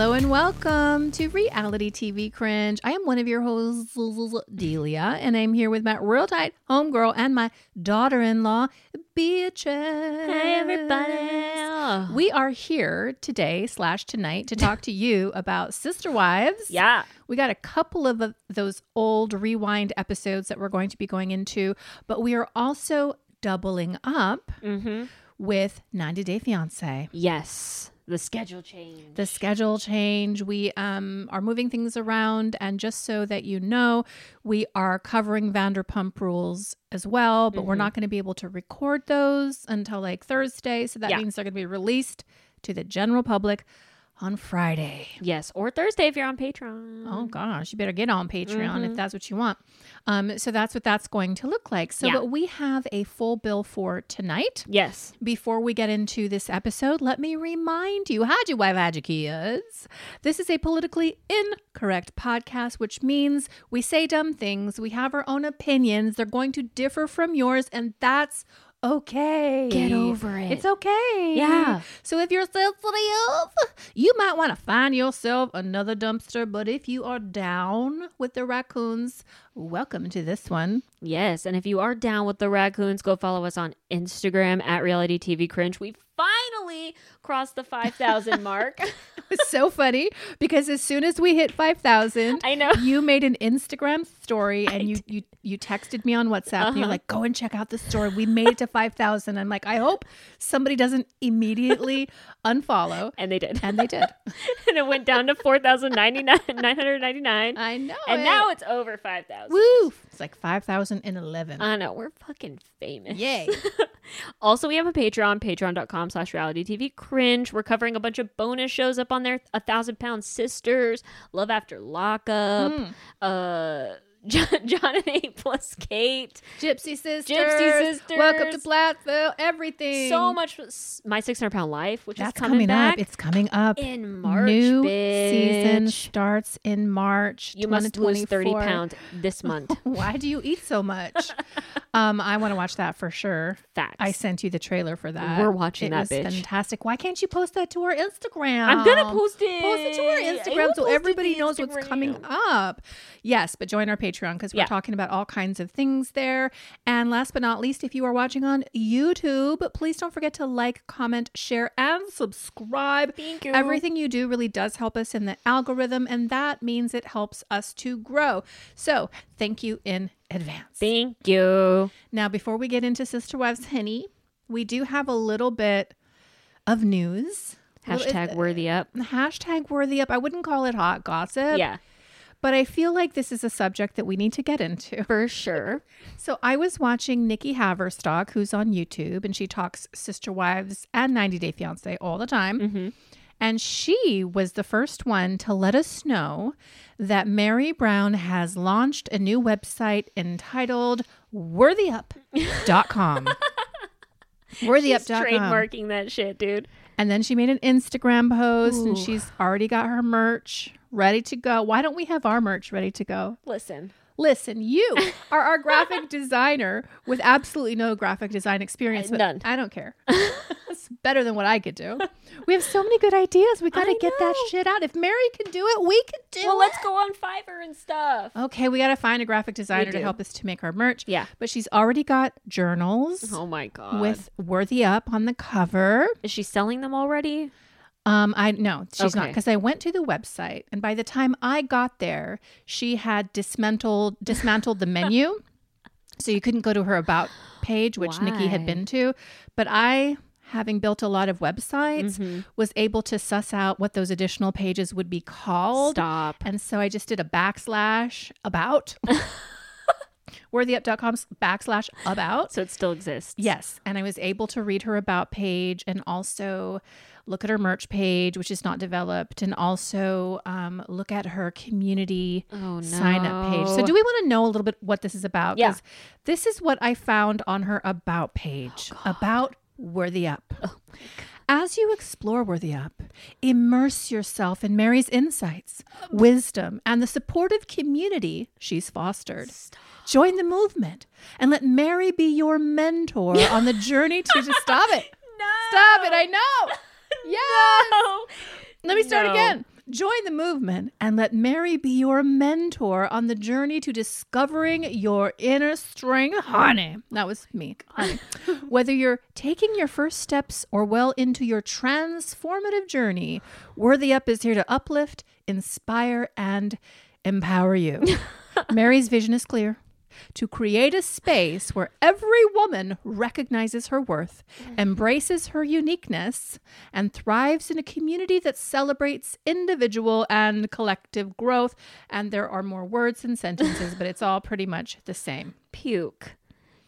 Hello and welcome to Reality TV Cringe. I am one of your hosts, Delia, and I'm here with my real tight homegirl and my daughter-in-law, Beatrice. Hey, everybody. We are here today slash tonight to talk to you about Sister Wives. Yeah. We got a couple of those old rewind episodes that we're going to be going into, but we are also doubling up Mm-hmm. with 90 Day Fiance. Yes. The schedule change. the schedule change. We um, are moving things around. And just so that you know, we are covering Vanderpump rules as well, but we're Mhm. not going to be able to record those until like Thursday. So that Yeah. means they're going to be released to the general public on Friday. yes. Or Thursday if you're on Patreon. Oh gosh, you better get on Patreon if Mhm. that's what you want. Um, so that's what that's going to look like. So Yeah. what we have a full bill for tonight. Yes. Before we get into this episode, let me remind you how'd you wife, how'd you kids? This is a politically incorrect podcast, which means we say dumb things, we have our own opinions, they're going to differ from yours, and that's okay. Get over it. It's okay. Yeah. So if you're sensitive, you might want to find yourself another dumpster. But if you are down with the raccoons, welcome to this one. Yes. And if you are down with the raccoons, go follow us on Instagram at Reality TV Cringe. We finally crossed the 5,000 mark. It's so funny because as soon as we hit 5,000, I know. you made an Instagram story and you, you you texted me on WhatsApp and you're Uh-huh. like, go and check out the story. We made it to 5,000. I'm like, I hope somebody doesn't immediately unfollow. And they did. And they did. and it went down to 4,999. I know. And it. now it's over 5,000. woo, it's like 5,011. I know. We're fucking famous. Yay. Also, we have a Patreon, patreon.com slash reality TV cringe. We're covering a bunch of bonus shows up on there. A Thousand Pound Sisters, Love After Lockup, Mm. uh, John, John and A plus Kate. Gypsy Sisters. Gypsy Sisters. Welcome to Plathville. Everything. So much. My 600 Pound Life, which That's is coming, back up. It's coming up. in March. New bitch. season starts in March. You must lose 30 pounds this month. Why do you eat so much? um, I want to watch that for sure. Facts. I sent you the trailer for that. We're watching it that bitch. fantastic. Why can't you post that to our Instagram? I'm going to post it. Post it to our Instagram so everybody knows what's coming up. Yes, but join our Patreon because we're Yeah. talking about all kinds of things there. And last but not least, if you are watching on YouTube, please don't forget to like, comment, share, and subscribe. Thank you. Everything you do really does help us in the algorithm, and that means it helps us to grow. So, thank you in advance. Thank you. Now, before we get into Sister Wives Henny, we do have a little bit of news. Hashtag worthy up. Hashtag worthy up. I wouldn't call it hot gossip. Yeah, But I feel like this is a subject that we need to get into. for sure. So I was watching Nikki Haverstock, who's on YouTube, and she talks Sister Wives and 90 Day Fiance all the time. Mm-hmm. And she was the first one to let us know that Meri Brown has launched a new website entitled worthyup.com. She's worthyup.com. trademarking that shit, dude. And then she made an Instagram post and she's already got her merch ready to go. Why don't we have our merch ready to go? Listen, Listen, you are our graphic designer with absolutely no graphic design experience. But none. I don't care. it's better than what I could do. We have so many good ideas. We got to get that shit out. If Meri can do it, we can do well, it. Well, let's go on Fiverr and stuff. Okay, we got to find a graphic designer to help us to make our merch. Yeah. But she's already got journals Oh my god. with Worthy Up on the cover. is she selling them already? Um, I no, she's not because I went to the website and by the time I got there, she had dismantled dismantled the menu, so you couldn't go to her about page, which Nikki had been to. But I, having built a lot of websites, Mhm. was able to suss out what those additional pages would be called, Stop. and so I just did a backslash about. worthyup.com backslash about So it still exists. Yes. And I was able to read her about page and also look at her merch page, which is not developed, and also um, look at her community Oh no. sign up page. So, do we want to know a little bit what this is about? Yeah. This is what I found on her about page about Worthy Up. As you explore Worthy Up, immerse yourself in Meri's insights, wisdom, and the supportive community she's fostered. Join the movement and let Meri be your mentor on the journey to just stop it. No. Stop it. I know. Yes. No. Let me start No. again. Join the movement and let Meri be your mentor on the journey to discovering your inner strength, honey. That was me, honey. Whether you're taking your first steps or well into your transformative journey, Worthy Up is here to uplift, inspire, and empower you. Meri's vision is clear to create a space where every woman recognizes her worth, embraces her uniqueness, and thrives in a community that celebrates individual and collective growth. And there are more words and sentences, but it's all pretty much the same. Puke.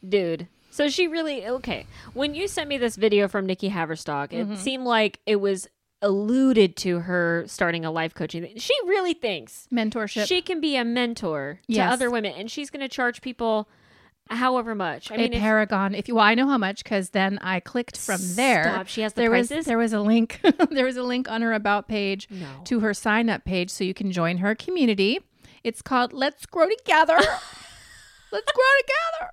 Dude. So she really okay. When you sent me this video from Nikki Haverstock, it mm-hmm. seemed like it was alluded to her starting a life coaching. thing. She really thinks Mentorship. she can be a mentor to other women, and she's going to charge people however much. I a mean, if, paragon. If you, well, I know how much because then I clicked from there. Stop. She has the there prices? was there was a link. there was a link on her about page No. to her sign up page, so you can join her community. It's called Let's Grow Together. Let's grow together.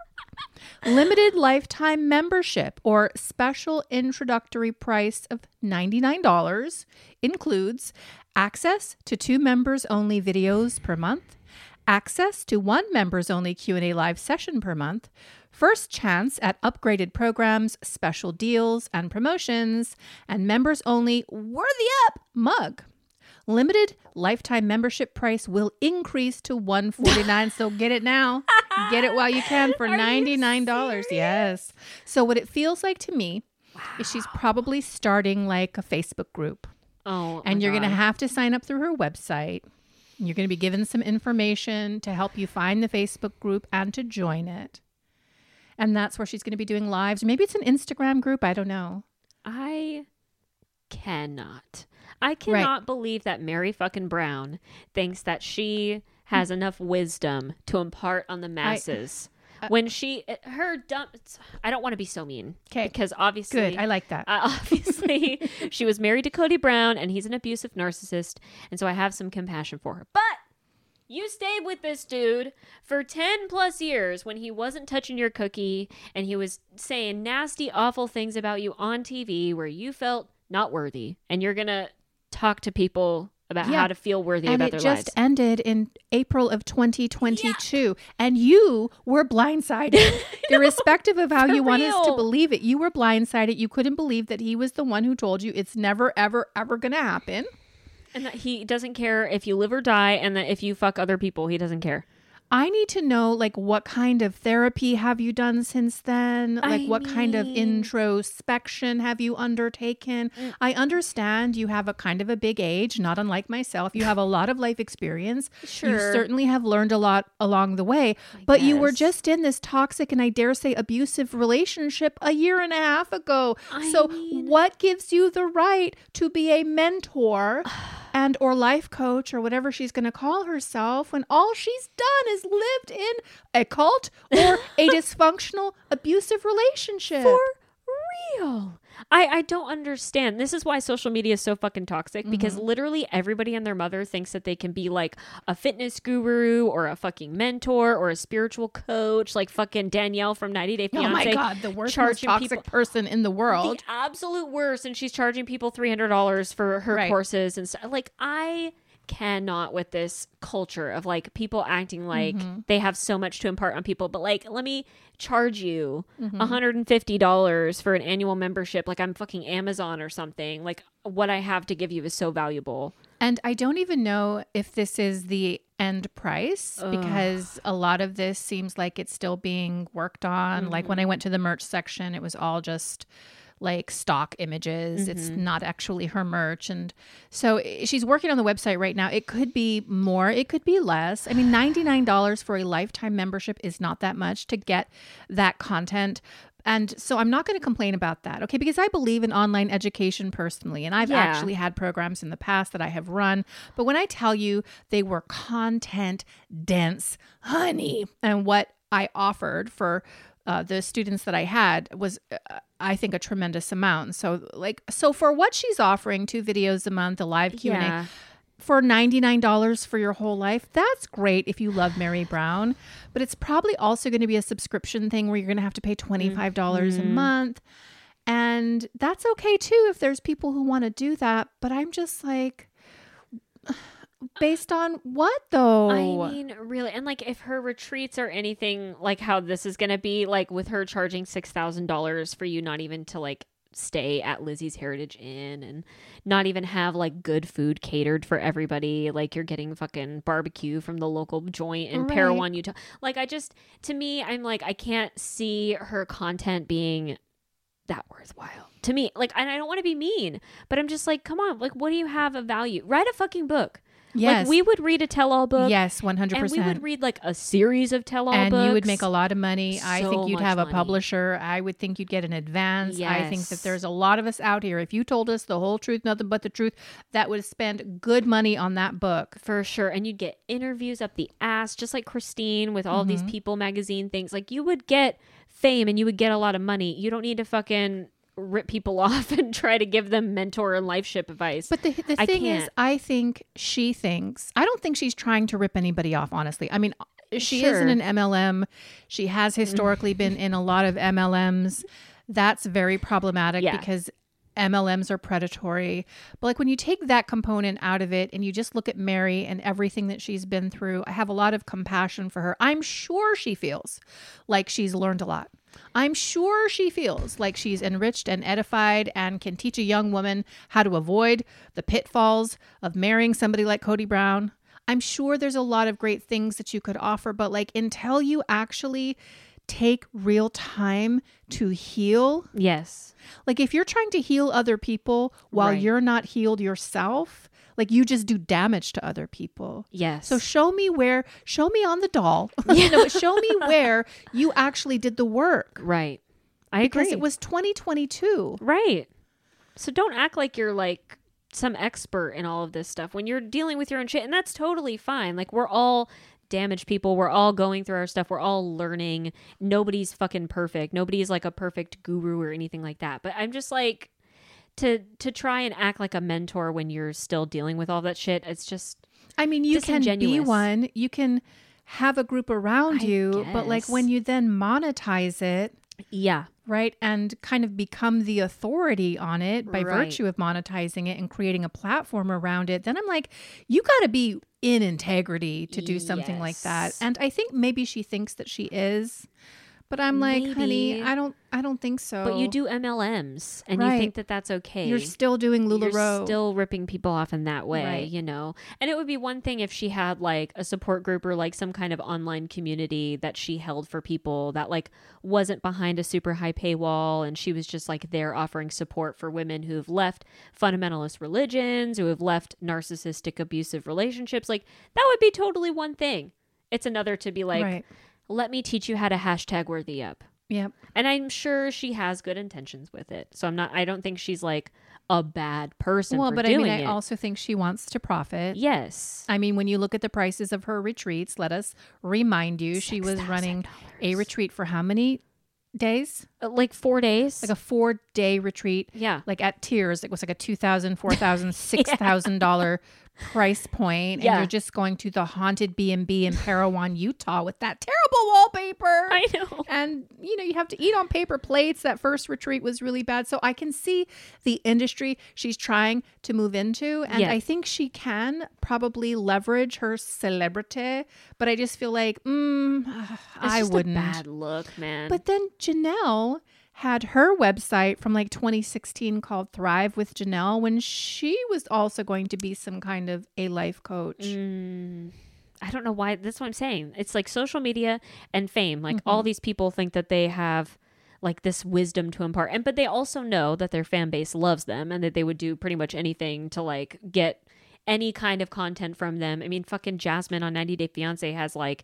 Limited lifetime membership or special introductory price of $99 includes access to two members only videos per month, access to one members only Q&A live session per month, first chance at upgraded programs, special deals and promotions, and members only worthy up mug. Limited lifetime membership price will increase to 149 so get it now. Get it while you can for Are $99. Yes. So what it feels like to me is she's probably starting like a Facebook group oh, and you're going to have to sign up through her website. You're going to be given some information to help you find the Facebook group and to join it. And that's where she's going to be doing lives. Maybe it's an Instagram group. I don't know. I cannot. I cannot believe that Meri fucking Brown thinks that she has enough wisdom to impart on the masses. when she her dumb I don't want to be so mean. 'Kay. Because obviously Good. I like that. Uh, obviously, she was married to Kody Brown, and he's an abusive narcissist, and so I have some compassion for her. But you stayed with this dude for 10 plus years when he wasn't touching your cookie and he was saying nasty, awful things about you on TV where you felt not worthy, and you're gonna talk to people about Yeah. how to feel worthy and about it just ended in April of 2022. And you were blindsided. Irrespective of how For you want us to believe it, you were blindsided. You couldn't believe that he was the one who told you it's never, ever, ever going to happen. And that he doesn't care if you live or die, and that if you fuck other people, he doesn't care. I need to know like what kind of therapy have you done since then? Like I what kind of introspection have you undertaken? Mm. I understand you have a kind of a big age, not unlike myself. You have a lot of life experience. Sure. You certainly have learned a lot along the way, but you were just in this toxic and I dare say abusive relationship a year and a half ago. I so mean- what gives you the right to be a mentor? and or life coach or whatever she's going to call herself when all she's done is lived in a cult or a dysfunctional abusive relationship. for real. I, I don't understand. This is why social media is so fucking toxic because Mm-hmm. literally everybody and their mother thinks that they can be like a fitness guru or a fucking mentor or a spiritual coach, like fucking Danielle from 90 Day Fiance. oh my god, the worst charging toxic people- person in the world. The absolute worst, and she's charging people three hundred dollars for her Right. courses and stuff. Like I cannot with this culture of like people acting like Mm-hmm. they have so much to impart on people, but like let me charge you Mm-hmm. hundred and fifty dollars for an annual membership, like I'm fucking Amazon or something. Like what I have to give you is so valuable. And I don't even know if this is the end price because a lot of this seems like it's still being worked on. Like when I went to the merch section, it was all just like stock images. It's mm-hmm. not actually her merch. And so eh, she's working on the website right now. It could be more, it could be less. I mean, $99 for a lifetime membership is not that much to get that content. And so I'm not going to complain about that, okay? Because I believe in online education personally, and I've Yeah. actually had programs in the past that I have run. But when I tell you they were content dense, honey, and what I offered for uh, the students that I had was, uh, I think, a tremendous amount. So, like, so for what she's offering, two videos a month, a live Q and A Yeah. for $99 for your whole life, that's great if you love Mary Brown. But it's probably also going to be a subscription thing where you're going to have to pay $25 a month. And that's okay too if there's people who want to do that. But I'm just like, Based on what though? I mean, really, and like if her retreats are anything like how this is going to be, like with her charging six thousand dollars for you not even to like stay at Lizzie's Heritage Inn and not even have like good food catered for everybody, like you're getting fucking barbecue from the local joint in Right. Parowan, Utah. Like I just, to me, I'm like I can't see her content being that worthwhile to me. Like, and I don't want to be mean, but I'm just like, come on, like, what do you have of value? Write a fucking book. Yes, Like we would read a tell-all book. yes, one hundred And we would read like a series of tell-all books. And you would make a lot of money. I think you'd have a money. publisher. I would think you'd get an advance. I think that there's a lot of us out here. If you told us the whole truth, nothing but the truth, that would spend good money on that book. for sure. And you'd get interviews up the ass, just like Christine with all these Mm-hmm. People magazine things. Like you would get fame and you would get a lot of money. You don't need to fucking rip people off and try to give them mentor and life ship advice. But the the thing is. I think she thinks. I don't think she's trying to rip anybody off. Honestly, I mean, uh, she Sure. isn't an MLM. She has mm. historically been in a lot of MLMs. That's very problematic Yeah. because MLMs are predatory. But like when you take that component out of it and you just look at Meri and everything that she's been through, I have a lot of compassion for her. I'm sure she feels like she's learned a lot. I'm sure she feels like she's enriched and edified and can teach a young woman how to avoid the pitfalls of marrying somebody like Kody Brown. I'm sure there's a lot of great things that you could offer, but like until you actually take real time to heal, yes. like if you're trying to heal other people while Right. you're not healed yourself, like you just do damage to other people. Yes. So show me where, show me on the doll, you know, show me where you actually did the work right. I agree. because agree. it was 2022. Right. So don't act like you're like some expert in all of this stuff when you're dealing with your own shit. And that's totally fine. Like we're all damaged people. We're all going through our stuff. We're all learning. Nobody's fucking perfect. Nobody's like a perfect guru or anything like that. But I'm just like to to try and act like a mentor when you're still dealing with all that shit. It's just I mean, you can be one, you can have a group around I you, but like when you then monetize it, yeah. right, and kind of become the authority on it by Right. virtue of monetizing it and creating a platform around it, then I'm like, you got to be in integrity to do something like that. And I think maybe she thinks that she is. But I'm like, honey, I don't, I don't think so. But you do MLMs and you think that that's okay. You're still doing you're LuLaRoe. still ripping people off in that way, Right. you know. And it would be one thing if she had like a support group or like some kind of online community that she held for people that like wasn't behind a super high paywall and she was just like there offering support for women who've left fundamentalist religions, who have left narcissistic abusive relationships. Like that would be totally one thing. It's another to be like, right. Let me teach you how to hashtag worthy up. Yep. And I'm sure she has good intentions with it. So I'm not I don't think she's like a bad person Well, but I mean, I it. also think she wants to profit. yes. I mean, when you look at the prices of her retreats, let us remind you she was running a retreat for how many days? Uh, like 4 days. Like a four day retreat. yeah. Like at tiers, it was like a two thousand, four thousand, six thousand dollar price point, and Yeah. you're just going to the haunted B and B in Parowan, Utah, with that terrible wallpaper. I know. and you know you have to eat on paper plates that first retreat was really bad so i can see the industry she's trying to move into and Yeah. i think she can probably leverage her celebrity but i just feel like mm, i wouldn't bad look, man. but then janelle had her website from like 2016 called thrive with janelle when she was also going to be some kind of a life coach Mm, I don't know why. That's what I'm saying. It's like social media and fame. Like Mm-hmm. all these people think that they have like this wisdom to impart, and but they also know that their fan base loves them and that they would do pretty much anything to like get any kind of content from them. I mean, fucking Jasmine on 90 Day Fiance has like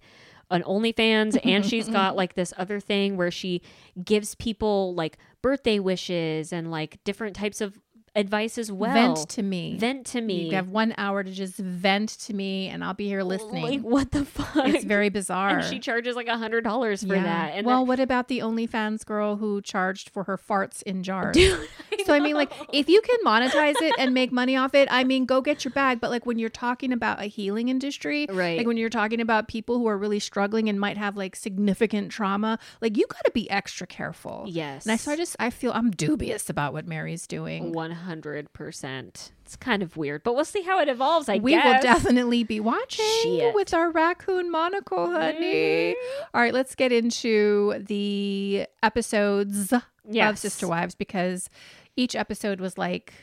an OnlyFans, and she's got like this other thing where she gives people like birthday wishes and like different types of advice as well. vent to me Vent to me. you have one hour to just vent to me and i'll be here listening Like what the fuck? It's very bizarre. and she charges like a hundred dollars for that. And well, that- what about the OnlyFans girl who charged for her farts in jars? Dude, so I mean, like, if you can monetize it and make money off it, I mean, go get your bag. But like when you're talking about a healing industry, Right. Like when you're talking about people who are really struggling and might have like significant trauma, like you got to be extra careful. yes, And I, so I just I feel I'm dubious about what Meri's doing. one hundred percent. It's kind of weird, but we'll see how it evolves. I we guess. will definitely be watching Shit. with our raccoon monocle, honey. Mm-hmm. All right, let's get into the episodes of Sister Wives because each episode was like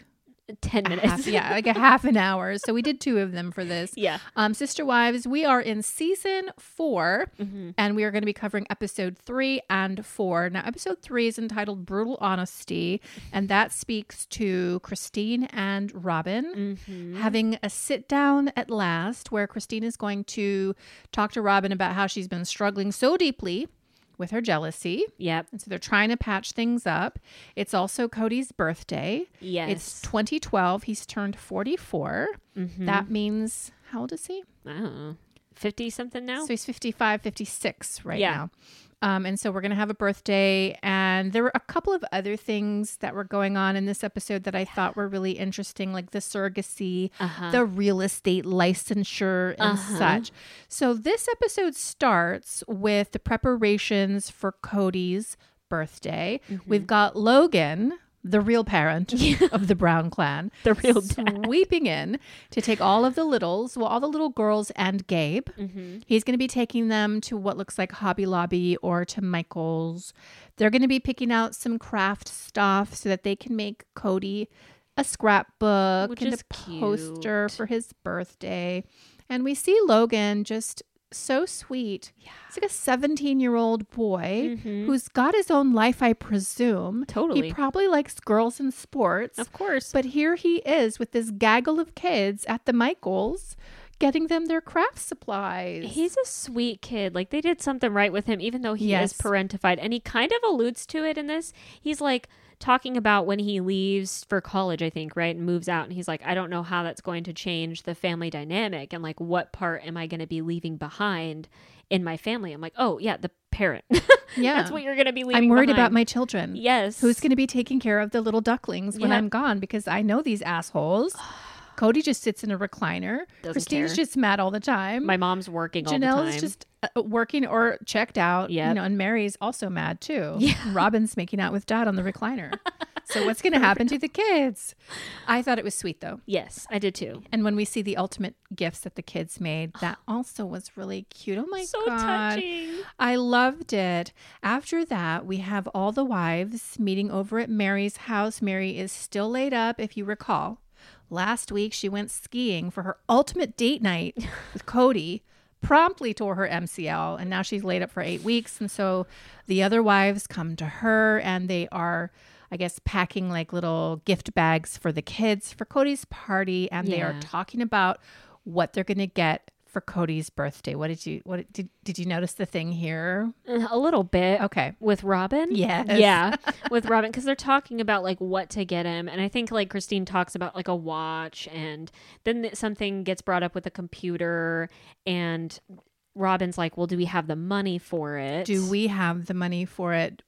ten minutes. half, yeah, like a half an hour. So we did two of them for this. yeah. Um, Sister Wives, we are in season 4 Mm-hmm. and we are going to be covering episode three and four. Now, episode three is entitled Brutal Honesty, and that speaks to Christine and Robyn Mm-hmm. having a sit down at last where Christine is going to talk to Robyn about how she's been struggling so deeply with her jealousy. Yep. And so they're trying to patch things up. It's also Kody's birthday. Yes. It's 2012. He's turned 44. Mm-hmm. That means, how old is he? I don't know. Fifty something now. So he's 55, 56 right Yeah. now. Um, and so we're going to have a birthday. And there were a couple of other things that were going on in this episode that I thought were really interesting, like the surrogacy, Uh-huh. the real estate licensure, and Uh-huh. such. So this episode starts with the preparations for Kody's birthday. Mm-hmm. We've got Logan. The real parent of the Brown clan, The real dad. sweeping in to take all of the littles, well, all the little girls and Gabe. Mm-hmm. He's going to be taking them to what looks like Hobby Lobby or to Michael's. They're going to be picking out some craft stuff so that they can make Kody a scrapbook Which and a poster for his birthday. And we see Logan just so sweet. Yeah. It's like a 17 year old boy who's got his own life, I presume. Mm-hmm. Totally. He probably likes girls and sports. Of course. But here he is with this gaggle of kids at the Michaels getting them their craft supplies. He's a sweet kid. Like they did something right with him, even though he Yes. is parentified. And he kind of alludes to it in this. He's like talking about when he leaves for college, I think, right? And moves out. And he's like, I don't know how that's going to change the family dynamic and like what part am I going to be leaving behind in my family? I'm like, oh, yeah, the parent. yeah. that's what you're going to be leaving I'm worried behind. about my children. Yes. Who's going to be taking care of the little ducklings when Yep. I'm gone? Because I know these assholes. Kody just sits in a recliner. Doesn't Christine's care. just mad all the time. My mom's working all the Janelle's just uh, working or checked out. You Yep. know, and Meri's also mad too. Yeah. Robyn's making out with Dad on the recliner. so what's going to happen to the kids? I thought it was sweet though. yes, I did too. And when we see the ultimate gifts that the kids made, that also was really cute. Oh my so god. touching. I loved it. After that, we have all the wives meeting over at Meri's house. Meri is still laid up, if you recall. Last week, she went skiing for her ultimate date night with Kody, promptly tore her MCL, and now she's laid up for eight weeks. And so the other wives come to her and they are. I guess packing like little gift bags for the kids for Kody's party, and they are talking about what they're going to get for Kody's birthday. What did you what did did you notice the thing here? Uh, A little bit. Okay. With Robyn? Yes. Yeah, with Robyn because they're talking about like what to get him, and I think like Christine talks about like a watch, and then th- something gets brought up with a computer, and Robyn's like, "Well, do we have the money for it? Do we have the money for it?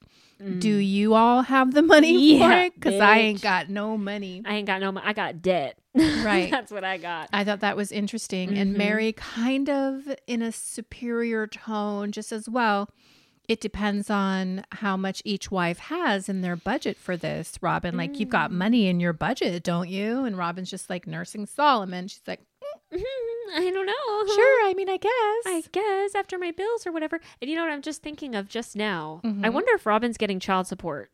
Do you all have the money for Mm. It? Because I ain't got no money. I ain't got no. money. I got debt. Right. That's what I got. I thought that was interesting. And Mhm. Meri, kind of in a superior tone, just as well. It depends on how much each wife has in their budget for this, Robyn. Like, you've Mm. got money in your budget, don't you? And Robyn's just like nursing Solomon. She's like, I don't know. sure, I mean, I guess. I guess after my bills or whatever. And you know what I'm just thinking of just now? I Mhm. wonder if Robyn's getting child support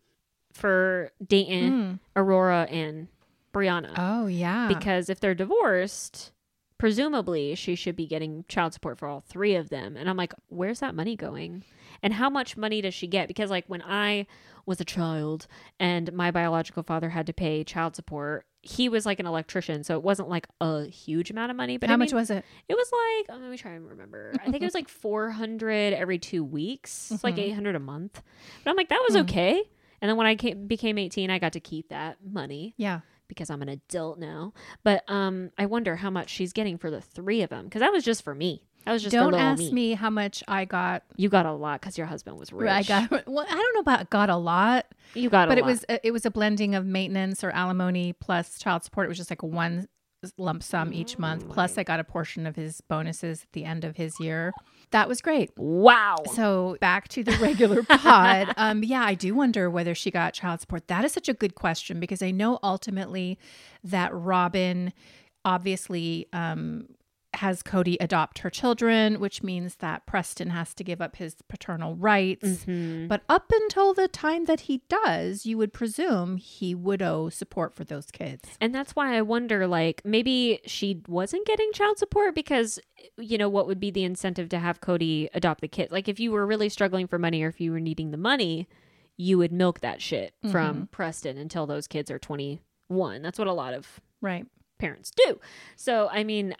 for Dayton, Mm. Aurora, and Breanna. Oh, yeah. because if they're divorced, presumably she should be getting child support for all three of them. And I'm like, where's that money going? And how much money does she get? Because like when I was a child and my biological father had to pay child support, he was like an electrician, so it wasn't like a huge amount of money. But how I much mean, was it? it was like oh, let me try and remember. I think it was like four hundred every two weeks. It's like eight hundred a month. But I'm like, that was Hmm. okay. And then when I came, became 18, I got to keep that money Yeah. because I'm an adult now. But um, I wonder how much she's getting for the three of them because that was just for me. That was just Don't ask me. me how much I got. You got a lot because your husband was rich. I got. Well, I don't know about got a lot, you got a but it lot. was it was a blending of maintenance or alimony plus child support. It was just like one lump sum each month. Oh Plus, I got a portion of his bonuses at the end of his year. That was great. Wow. So back to the regular pod. Um, yeah, I do wonder whether she got child support. That is such a good question because I know ultimately that Robin obviously um, has Kody adopt her children, which means that Preston has to give up his paternal rights. Mm-hmm. But up until the time that he does, you would presume he would owe support for those kids. And that's why I wonder like maybe she wasn't getting child support because you know what would be the incentive to have Kody adopt the kid? Like if you were really struggling for money or if you were needing the money, you would milk that shit from mm-hmm. Preston until those kids are 21. That's what a lot of Right. parents do. So, I mean,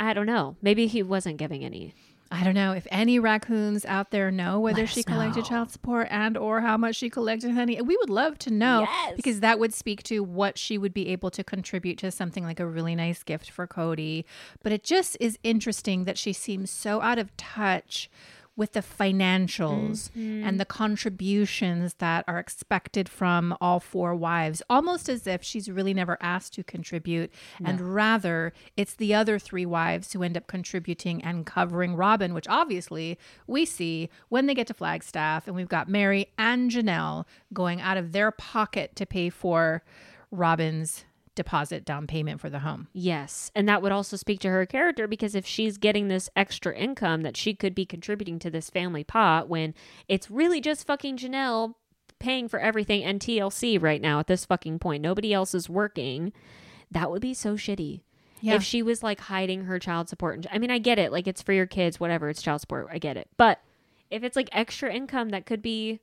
I don't know. Maybe he wasn't giving any. I don't know if any raccoons out there know whether Let she collected know. child support and or how much she collected, honey. We would love to know Yes. because that would speak to what she would be able to contribute to something like a really nice gift for Kody. But it just is interesting that she seems so out of touch with the financials Mm-hmm. and the contributions that are expected from all four wives, almost as if she's really never asked to contribute. And rather, it's the other three wives who end up contributing and covering Robyn, which obviously we see when they get to Flagstaff. And we've got Meri and Janelle going out of their pocket to pay for Robyn's deposit down payment for the home. Yes. And that would also speak to her character because if she's getting this extra income that she could be contributing to this family pot when it's really just fucking Janelle paying for everything and TLC right now at this fucking point. Nobody else is working. That would be so shitty. Yeah. If she was like hiding her child support. And, I mean, I get it. Like it's for your kids, whatever. It's child support. I get it. But if it's like extra income that could be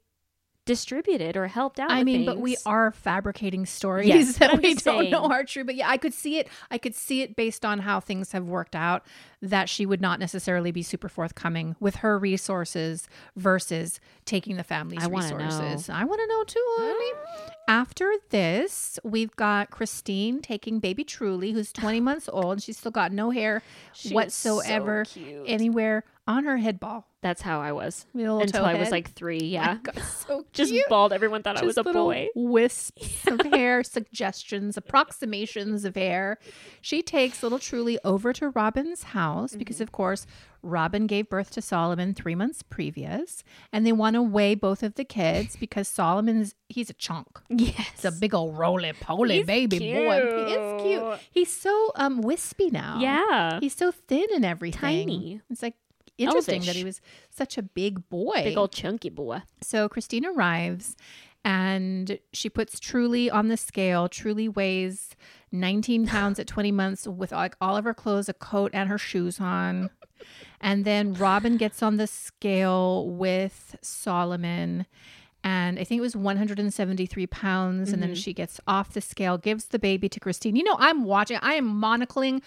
distributed or helped out. I mean, but we are fabricating stories Yes, that we don't know saying. are true. But yeah, I could see it. I could see it based on how things have worked out that she would not necessarily be super forthcoming with her resources versus taking the family's I wanna know. resources. I want to know too, honey. Ah. After this, we've got Christine taking baby Truly, who's 20 months old. She's still got no hair She is so whatsoever anywhere on her head ball. That's how I was With a little until I was like three. Yeah. God, so Just cute. bald. Everyone thought I was a boy. Wisps of hair, suggestions, approximations of hair. She takes little Truly over to Robyn's house Mm-hmm. because, of course, Robyn gave birth to Solomon three months previous, and they want to weigh both of the kids because Solomon's he's a chunk. Yes. It's a big old roly poly baby boy. He is cute. cute. He's so um wispy now. Yeah. He's so thin and everything. Tiny. It's like interesting that he was such a big boy. Big old chunky boy. So Christine arrives and she puts Truly on the scale. Truly weighs 19 pounds at 20 months with like all of her clothes, a coat, and her shoes on. And then Robyn gets on the scale with Solomon. And I think it was 173 pounds. And then she gets off the scale, gives the baby to Christine. You know, I'm watching, I am monocling,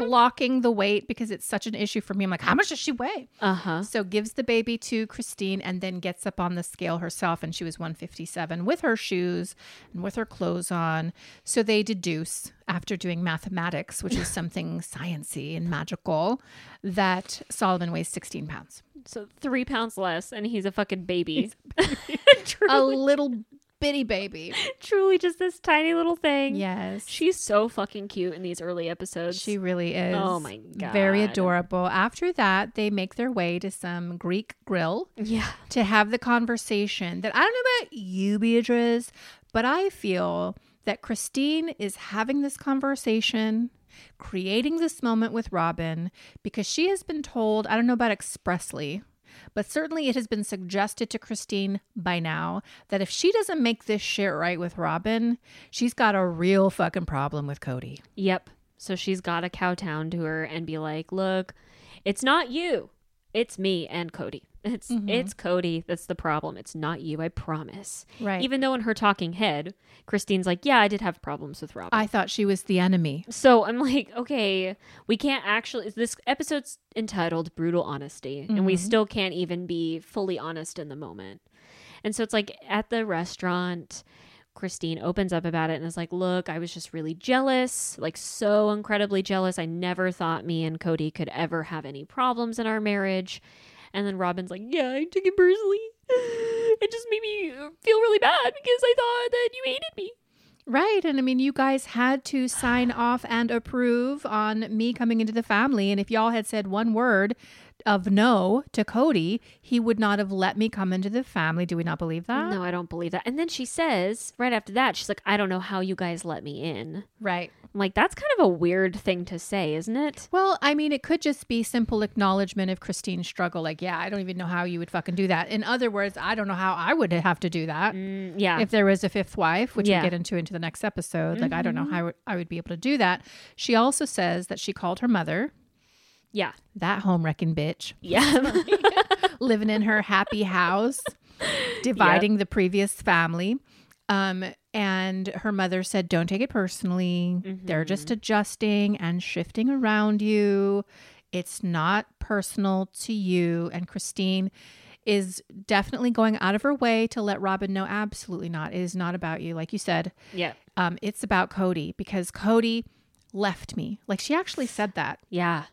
clocking the weight because it's such an issue for me. I'm like, how much does she weigh? Uh huh. So gives the baby to Christine and then gets up on the scale herself and she was 157 with her shoes and with her clothes on. So they deduce after doing mathematics, which is something sciency and magical, that Solomon weighs 16 pounds. So three pounds less, and he's a fucking baby. A truly, little bitty baby. truly, just this tiny little thing. Yes. She's so fucking cute in these early episodes. She really is. Oh my god. Very adorable. After that, they make their way to some Greek grill yeah. to have the conversation that I don't know about you, Beatrice, but I feel that Christine is having this conversation, creating this moment with Robyn, because she has been told, I don't know about expressly, but certainly it has been suggested to Christine by now that if she doesn't make this shit right with Robyn, she's got a real fucking problem with Kody. Yep. So she's got to kowtown to her and be like, "Look, it's not you. It's me and Kody. It's Mm-hmm. it's Kody that's the problem. It's not you. I promise." Right. Even though in her talking head, Christine's like, "Yeah, I did have problems with Robyn." I thought she was the enemy. so I'm like, okay, we can't actually. This episode's entitled "Brutal Honesty," and Mm-hmm. we still can't even be fully honest in the moment. And so it's like at the restaurant, Christine opens up about it and is like, Look, I was just really jealous, like so incredibly jealous. I never thought me and Kody could ever have any problems in our marriage. And then Robyn's like, Yeah, I took it personally. It just made me uh, feel really bad because I thought that you hated me. Right. And I mean, you guys had to sign off and approve on me coming into the family. And if y'all had said one word of no to Kody, he would not have let me come into the family. Do we not believe that? No, I don't believe that. And then she says, right after that, she's like, I don't know how you guys let me in. Right. I'm like, that's kind of a weird thing to say, isn't it? Well, I mean, it could just be simple acknowledgement of Christine's struggle. Like, yeah, I don't even know how you would fucking do that. In other words, I don't know how I would have to do that. Mm, yeah. if there was a fifth wife, which Yeah. we'll get into into the next episode. Like, I don't know how I would- I would be able to do that. She also says that she called her mother, yeah. that home wrecking bitch, Yeah. living in her happy house, dividing the previous family. Um, and her mother said, Don't take it personally. They're just adjusting and shifting around you. It's not personal to you. And Christine is definitely going out of her way to let Robyn know absolutely not. It is not about you. Like you said, yeah. um, it's about Kody because Kody left me. Like she actually said that. Yeah.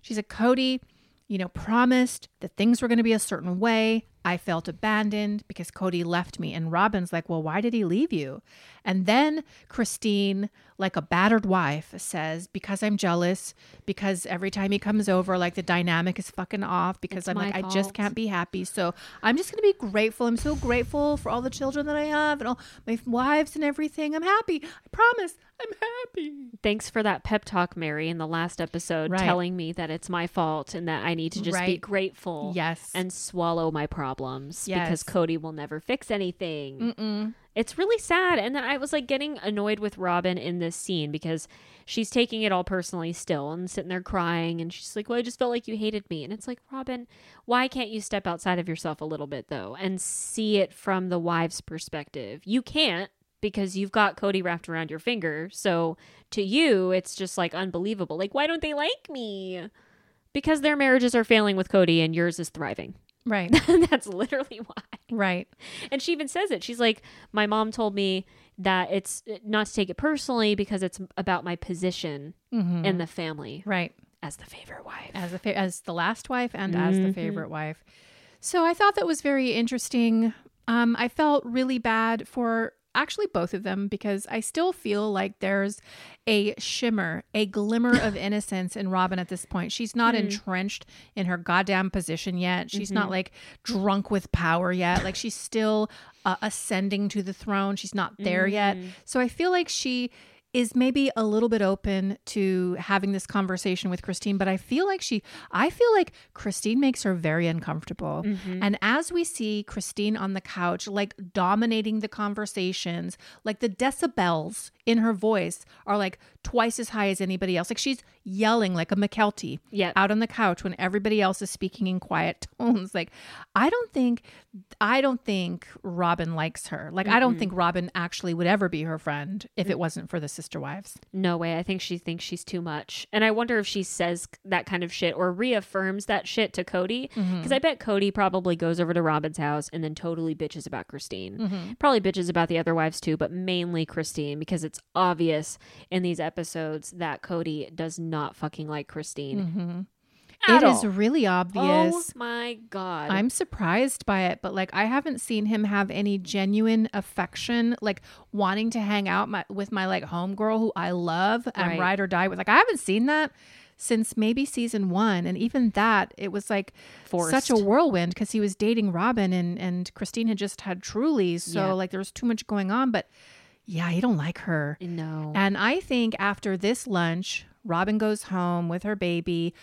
She said, Kody, you know, promised that things were going to be a certain way. I felt abandoned because Kody left me. And Robyn's like, well, why did he leave you? And then Christine, like a battered wife, says, because I'm jealous, because every time he comes over, like the dynamic is fucking off, because It's I'm like, my I just can't be happy. So I'm just going to be grateful. I'm so grateful for all the children that I have and all my wives and everything. I'm happy. I promise. I'm happy. Thanks for that pep talk, Meri, in the last episode, Right. telling me that it's my fault and that I need to just be grateful Yes. and swallow my problems because Yes. Kody will never fix anything. Mm-mm. It's really sad. And then I was like getting annoyed with Robyn in this scene because she's taking it all personally still and sitting there crying. And she's like, Well, I just felt like you hated me. And it's like, Robyn, why can't you step outside of yourself a little bit though and see it from the wife's perspective? You can't because you've got Kody wrapped around your finger. So to you, it's just like unbelievable. Like, why don't they like me? Because their marriages are failing with Cody and yours is thriving. Right. That's literally why. right. And she even says it. She's like, My mom told me that it's uh, not to take it personally because it's about my position Mm-hmm. in the family right. as the favorite wife. as the fa- as the last wife and as the Mhm. favorite wife. So I thought that was very interesting. Um, I felt really bad for actually both of them because I still feel like there's a shimmer, a glimmer of innocence in Robyn at this point. She's not Hmm. entrenched in her goddamn position yet. She's Mm-hmm. not like drunk with power yet. Like she's still uh, ascending to the throne. She's not there yet. Mm. So I feel like she is maybe a little bit open to having this conversation with Christine, but I feel like she, I feel like Christine makes her very uncomfortable. Mm-hmm. And as we see Christine on the couch, like dominating the conversations, like the decibels in her voice are like twice as high as anybody else. Like she's yelling like a McKelty Yep. out on the couch when everybody else is speaking in quiet tones. Like, I don't think, I don't think Robyn likes her. Like, I don't think Robyn actually would ever be her friend if it wasn't for the sister wives. No way. I think she thinks she's too much. And I wonder if she says that kind of shit or reaffirms that shit to Kody. Mm-hmm. Because I bet Kody probably goes over to Robyn's house and then totally bitches about Christine. Mm-hmm. Probably bitches about the other wives too, but mainly Christine because it's obvious in these episodes that Kody does not fucking like Christine. Mm-hmm. At It is all. really obvious. Oh my God. I'm surprised by it, but like I haven't seen him have any genuine affection, like wanting to hang out my, with my like homegirl who I love and Right. ride or die with. Like I haven't seen that since maybe season one, and even that it was like such a whirlwind because he was dating Robyn and and Christine had just had Truly, so Yeah. like there was too much going on. But yeah, he don't like her. no. And I think after this lunch, Robyn goes home with her baby.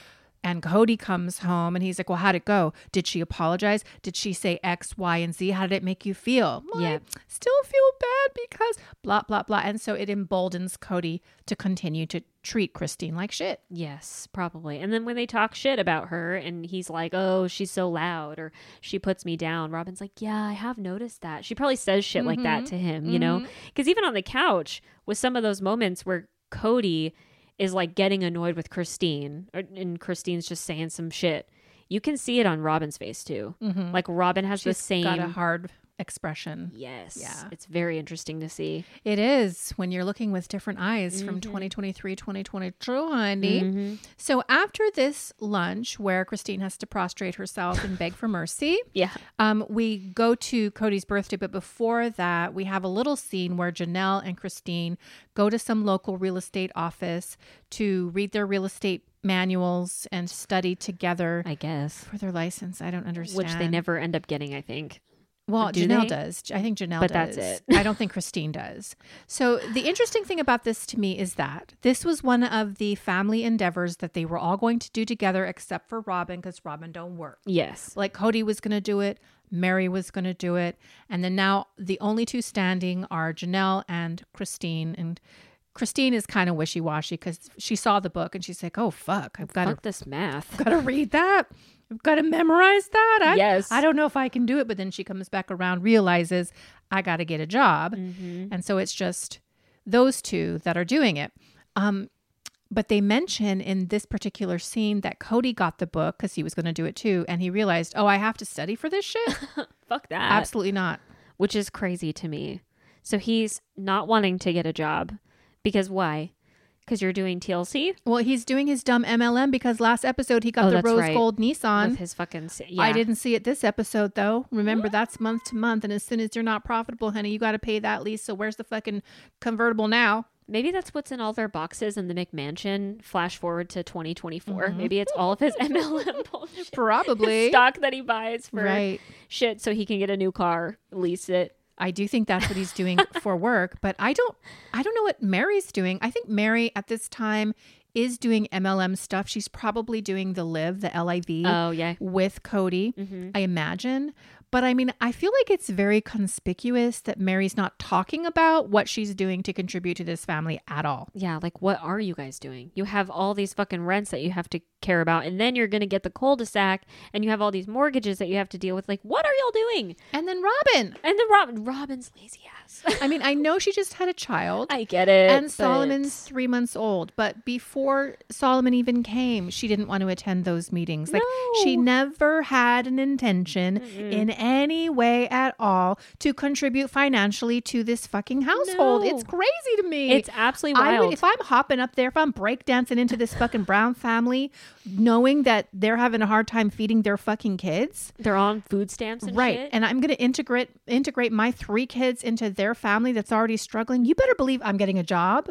And Kody comes home and he's like, Well, how'd it go? Did she apologize? Did she say X, Y, and Z? How did it make you feel? Well, Yeah. I still feel bad because blah, blah, blah. And so it emboldens Kody to continue to treat Christine like shit. Yes, probably. And then when they talk shit about her and he's like, oh, she's so loud or she puts me down, Robyn's like, yeah, I have noticed that. She probably says shit like that mm-hmm. to him, you know? Mm-hmm. Because even on the couch, with some of those moments where Kody is like getting annoyed with Christine or, and Christine's just saying some shit, you can see it on Robyn's face too. Mm-hmm. Like Robyn has the same. got a hard expression. Yes. Yeah. It's very interesting to see. It is when you're looking with different eyes from Mm-hmm. 2023, 2022, honey. So after this lunch, where Christine has to prostrate herself and beg for mercy, Yeah. um, we go to Kody's birthday. But before that, we have a little scene where Janelle and Christine go to some local real estate office to read their real estate manuals and study together I guess. for their license. I don't understand. Which they never end up getting, I think. Well, Do Janelle they? does. I think Janelle But does. that's it. I don't think Christine does. So the interesting thing about this to me is that this was one of the family endeavors that they were all going to do together, except for Robyn, because Robyn don't work. Yes. Like Kody was going to do it, Meri was going to do it, and then now the only two standing are Janelle and Christine. And Christine is kind of wishy washy because she saw the book and she's like, "Oh fuck, I've got to this math. got to read that. I've got to memorize that. I, Yes. I don't know if I can do it. But then she comes back around, realizes I got to get a job. Mm-hmm. And so it's just those two that are doing it. Um, but they mention in this particular scene that Kody got the book because he was going to do it too. And he realized, oh, I have to study for this shit? Fuck that. Absolutely not. Which is crazy to me. So he's not wanting to get a job because why? Because you're doing TLC Well, he's doing his dumb MLM because last episode he got Oh, the rose right. gold Nissan. with his fucking. Yeah. I didn't see it this episode though. Remember, that's month to month, and as soon as you're not profitable, honey, you got to pay that lease. So where's the fucking convertible now? Maybe that's what's in all their boxes in the McMansion. Flash forward to 2024. Mm-hmm. Maybe it's all of his MLM bullshit. Probably. stock that he buys for Right. shit so he can get a new car, lease it. I do think that's what he's doing for work, but I don't. I don't know what Meri's doing. I think Meri at this time is doing MLM stuff. She's probably doing the live, the LIV. Oh, yeah. with Kody, mm-hmm. I imagine. But I mean, I feel like it's very conspicuous that Meri's not talking about what she's doing to contribute to this family at all. Yeah, like what are you guys doing? You have all these fucking rents that you have to care about, and then you're gonna get the cul-de-sac, and you have all these mortgages that you have to deal with. Like, what are y'all doing? And then Robyn. And then Robyn, Robyn's lazy ass. I mean, I know she just had a child. I get it. and but- Solomon's three months old. But before Solomon even came, she didn't want to attend those meetings. Like she never had an intention in any way at all to contribute financially to this fucking household. No. It's crazy to me. It's absolutely I wild. would, if I'm hopping up there, if I'm breakdancing into this fucking Brown family, knowing that they're having a hard time feeding their fucking kids, They're on food stamps and right? shit. And I'm going to integrate integrate my three kids into their family that's already struggling. You better believe I'm getting a job.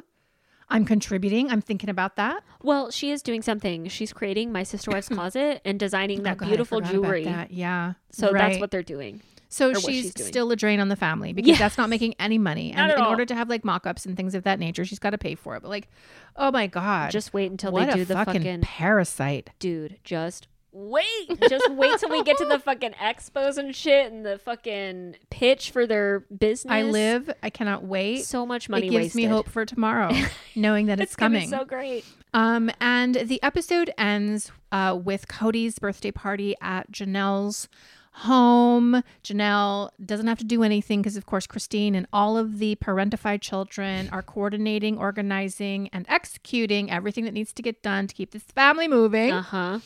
I'm contributing. I'm thinking about that. well, she is doing something. She's creating my sister wife's closet and designing that Oh, God, beautiful jewelry. that. Yeah. So that's what they're doing. So she's, she's still a drain on the family because Yes. that's not making any money. And in all. order to have like mock-ups and things of that nature, she's got to pay for it. But like, oh my god, Just wait until what they do the fucking, fucking parasite. dude. Just wait. Just wait till we get to the fucking expos and shit and the fucking pitch for their business. I live. I cannot wait. so much money it gives wasted. me hope for tomorrow, knowing that it's, It's coming. so great. Um, and the episode ends uh, with Kody's birthday party at Janelle's home. Janelle doesn't have to do anything because, of course, Christine and all of the parentified children are coordinating, organizing, and executing everything that needs to get done to keep this family moving. Uh huh.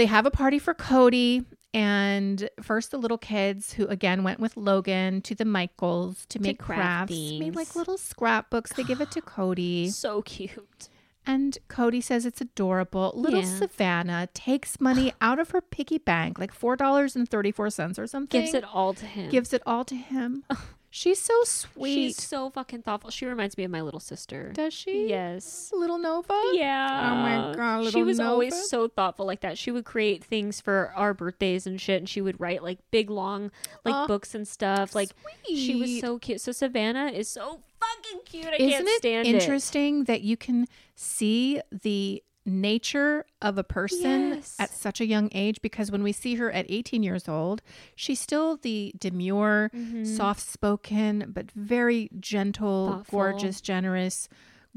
They have a party for Kody. And first, the little kids who again went with Logan to the Michaels to make crafts, made like little scrapbooks. They give it to Kody. So cute. And Kody says it's adorable. Little Yeah. Savannah takes money out of her piggy bank, like four dollars and thirty four cents or something. Gives it all to him. gives it all to him. She's so sweet. She's so fucking thoughtful. She reminds me of my little sister. Does she? Yes. Little Nova. Yeah. Oh my uh, God, She little was always so thoughtful like that. She would create things for our birthdays and shit, and she would write like big long like Aw, books and stuff. Like she was so cute. So Savannah is so fucking cute. I Isn't can't it stand it. interesting that you can see the nature of a person Yes. at such a young age? Because when we see her at 18 years old, she's still the demure, Mm-hmm. soft spoken, but very gentle, Thoughtful. gorgeous, generous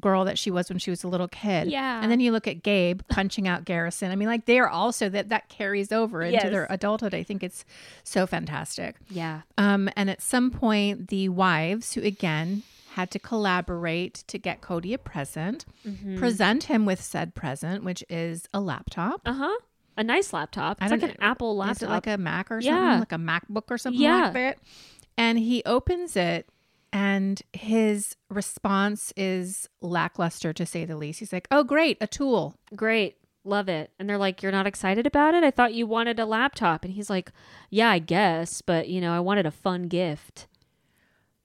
girl that she was when she was a little kid. Yeah. And then you look at Gabe punching out Garrison. I mean, like they are also that that carries over into Yes. their adulthood. I think it's so fantastic. Yeah. Um, and at some point, the wives, who again had to collaborate to get Kody a present, Mm-hmm. present him with said present, which is a laptop. Uh huh. a nice laptop. It's like an Apple laptop. Is it like a Mac or something? Yeah. Like a MacBook or something Yeah. like that? And he opens it and his response is lackluster to say the least. He's like, Oh great, a tool. Great. Love it. And they're like, You're not excited about it? I thought you wanted a laptop. And he's like, Yeah, I guess. But, you know, I wanted a fun gift.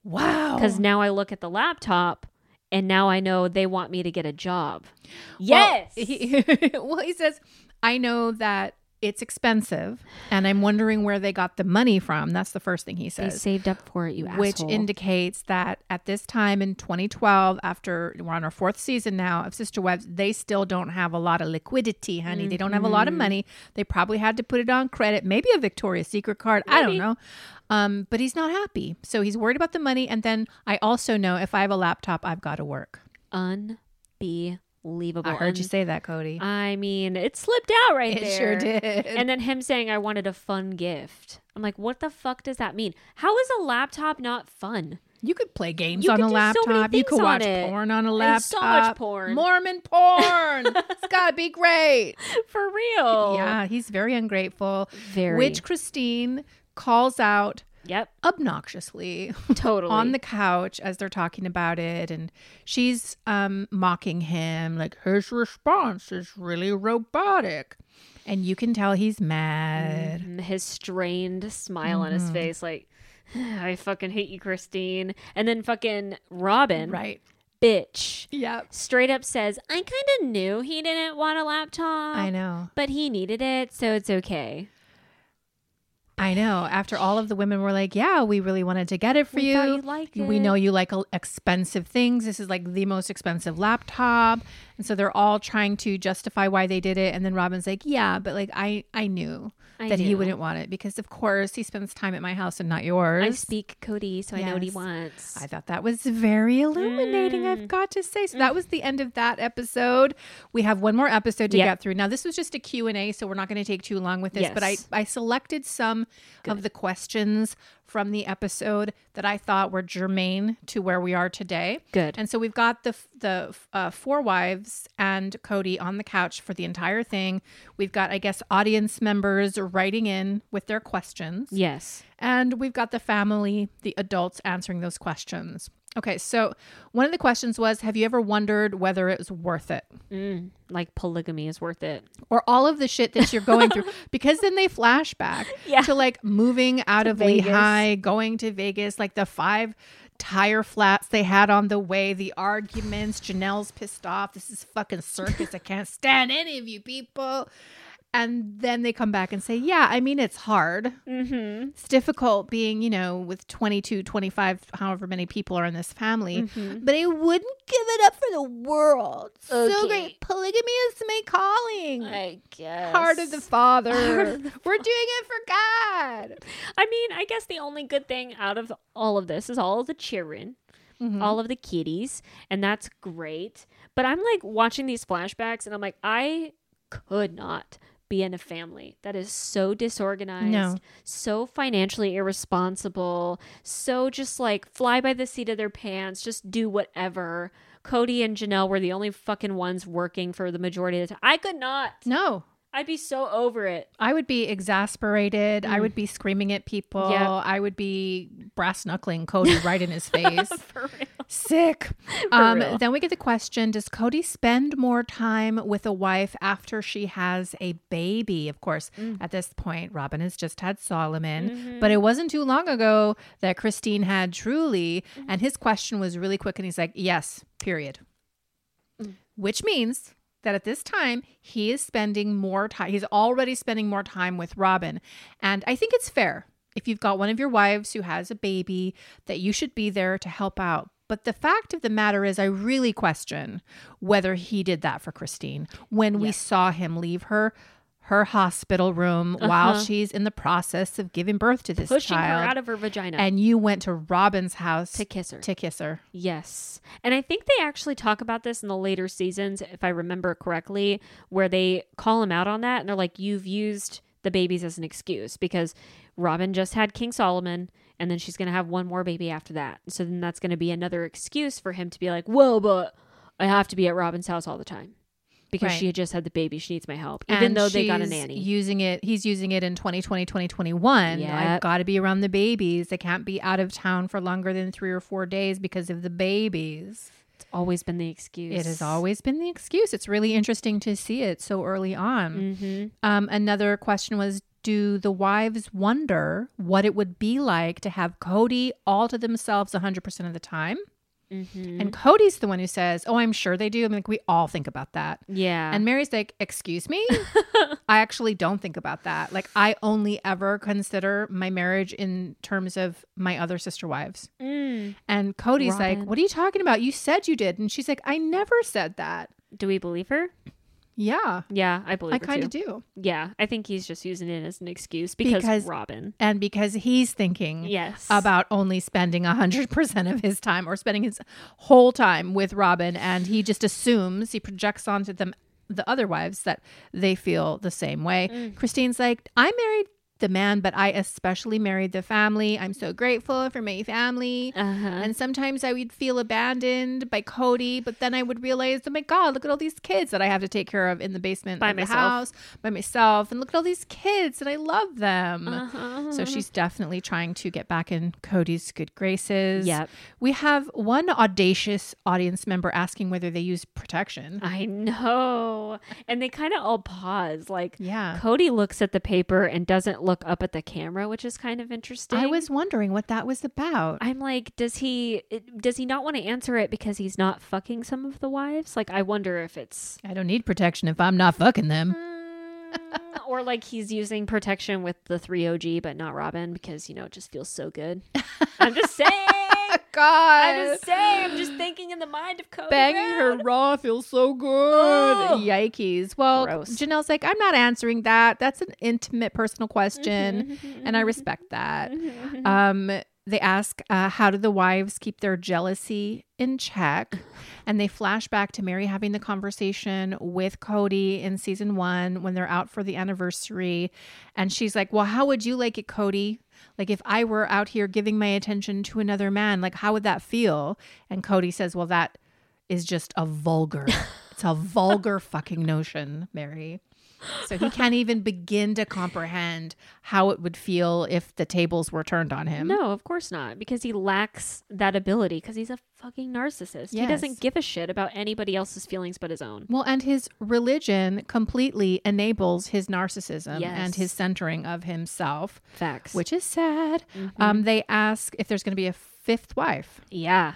Wow. Because now I look at the laptop and now I know they want me to get a job. Well, Yes. he, well, he says, I know that it's expensive and I'm wondering where they got the money from. That's the first thing he they says. saved up for it, you which asshole. indicates that at this time in 2012, after we're on our fourth season now of Sister Wives, they still don't have a lot of liquidity, honey. They don't have a lot of Mm-hmm. money. They probably had to put it on credit, maybe a Victoria's Secret card. I don't know. Um, but he's not happy. So he's worried about the money. And then I also know if I have a laptop, I've got to work. Unbelievable. I heard you say that, Kody. I mean, it slipped out right it there. sure did. And then him saying, I wanted a fun gift. I'm like, what the fuck does that mean? How is a laptop not fun? You could play games You on a do so laptop. you could watch it. porn on a laptop. So much porn. Mormon porn. it's gotta be great. For real. Yeah, he's very ungrateful. Very. Which Christine calls out Yep. obnoxiously Totally. on the couch as they're talking about it, and she's um mocking him like his response is really robotic, and you can tell he's mad. Mhm, his strained smile on Mm-hmm. his face, like, I fucking hate you, Christine. And then fucking Robyn, Right? bitch, Yep. straight up says, I kind of knew he didn't want a laptop. I know. But he needed it, so it's okay. I know. After all of the women were like, "Yeah, we really wanted to get it for We you. you'd like We know you like expensive things. This is like the most expensive laptop." And so they're all trying to justify why they did it. And then Robyn's like, "Yeah, but like I I knew I that he wouldn't want it because of course he spends time at my house and not yours." I speak Kody, so I know what he wants. I thought that was very illuminating, Mm. I've got to say. So that was the end of that episode. We have one more episode to Yep. get through. Now this was just a Q&A, so we're not going to take too long with this, but I I selected some of the questions from the episode that I thought were germane to where we are today. Good. And so we've got the the uh, four wives and Kody on the couch for the entire thing. We've got I guess audience members writing in with their questions. yes. And we've got the family, the adults answering those questions. Okay, so one of the questions was Have you ever wondered whether it was worth it? Mm, like polygamy is worth it. Or all of the shit that you're going through? Because then they flash back Yeah. to like moving out To of Vegas. Lehi, going to Vegas, like the five tire flats they had on the way, the arguments. Janelle's pissed off. This is fucking circus. I can't stand any of you people. And then they come back and say, Yeah, I mean, it's hard Mm-hmm. it's difficult being, you know, with 22, 25, however many people are in this family. Mm-hmm. But I wouldn't give it up for the world. So great. Polygamy is my calling. I guess. Heart of the Father. Heart of the We're doing it for God. I mean, I guess the only good thing out of all of this is all of the children, Mhm. all of the kitties, and that's great. But I'm like watching these flashbacks and I'm like, I could not be in a family that is so disorganized, No. so financially irresponsible, so just like fly by the seat of their pants, just do whatever. Kody and Janelle were the only fucking ones working for the majority of the time. I could not. No. I'd be so over it. I would be exasperated. I would be screaming at people. Mm. Yeah. I would be brass knuckling Kody right in his face. For real. Sick. Um, real. then we get the question Does Kody spend more time with a wife after she has a baby? Of course, Mm. at this point, Robyn has just had Solomon, Mm-hmm. but it wasn't too long ago that Christine had Truly. Mm-hmm. And his question was really quick. And he's like, Yes, period. Mm. Which means that at this time, he is spending more time. He's already spending more time with Robyn. And I think it's fair if you've got one of your wives who has a baby that you should be there to help out. But the fact of the matter is, I really question whether he did that for Christine when we saw him leave her her hospital room while Uh-huh. she's in the process of giving birth to this Pushing child. her out of her vagina. and you went to Robyn's house to kiss her. to kiss her. Yes. And I think they actually talk about this in the later seasons, if I remember correctly, where they call him out on that and they're like, you've used the babies as an excuse because Robyn just had King Solomon and then she's going to have one more baby after that. So then that's going to be another excuse for him to be like, whoa, but I have to be at Robyn's house all the time. Because Right. she had just had the baby. She needs my help, even And though they got a nanny. Using it, he's using it in 2020, 2021. I've got to be around the babies. They can't be out of town for longer than three or four days because of the babies. it's always been the excuse. It has always been the excuse. It's really interesting to see it so early on. hmm Um, another question was Do the wives wonder what it would be like to have Kody all to themselves 100% of the time? Hmm And Kody's the one who says, Oh, I'm sure they do. I'm like, we all think about that. Yeah. And Meri's like, Excuse me? I actually don't think about that. Like, I only ever consider my marriage in terms of my other sister wives. Mm. And Kody's like, What are you talking about? You said you did. And she's like, I never said that. Do we believe her? Yeah, Yeah, I believe I kind of do. Yeah, I think he's just using it as an excuse because, Because- Robyn. And because he's thinking Yes. about only spending 100% of his time or spending his whole time with Robyn. And he just assumes, he projects onto them, the other wives, that they feel the same way. Mm. Christine's like, I married the man, but I especially married the family. I'm so grateful for my family. Uh-huh. And sometimes I would feel abandoned by Kody, but then I would realize, oh my God, look at all these kids that I have to take care of in the basement By of the myself. house by myself. And look at all these kids, and I love them. Uh-huh. So she's definitely trying to get back in Kody's good graces. Yep. We have one audacious audience member asking whether they use protection. I know. And they kind of all pause. Like, Yeah. Kody looks at the paper and doesn't look up at the camera, which is kind of interesting. I was wondering what that was about. I'm like, does he does he not want to answer it because he's not fucking some of the wives? Like, I wonder if it's I don't need protection if I'm not fucking them. Mm, or like he's using protection with the three OG, but not Robyn because you know it just feels so good. I'm just saying. God. I'm just saying. I'm just thinking in the mind of Kody. Banging her raw feels so good. Ugh. Yikes. Well, Gross. Janelle's like, I'm not answering that. That's an intimate personal question. Mm-hmm, And I respect that. Um, they ask, uh, how do the wives keep their jealousy in check? And they flash back to Meri having the conversation with Kody in season one when they're out for the anniversary. And she's like, Well, how would you like it, Kody? Like, if I were out here giving my attention to another man, like, how would that feel? And Kody says, Well, that is just a vulgar, it's a vulgar fucking notion, Meri. So he can't even begin to comprehend how it would feel if the tables were turned on him. No, of course not, because he lacks that ability. Because he's a fucking narcissist. He doesn't give a shit about anybody else's feelings but his own. Well, and his religion completely enables his narcissism Yes. and his centering of himself, Facts. which is sad. Mm-hmm. Um, they ask if there's going to be a fifth wife. yeah,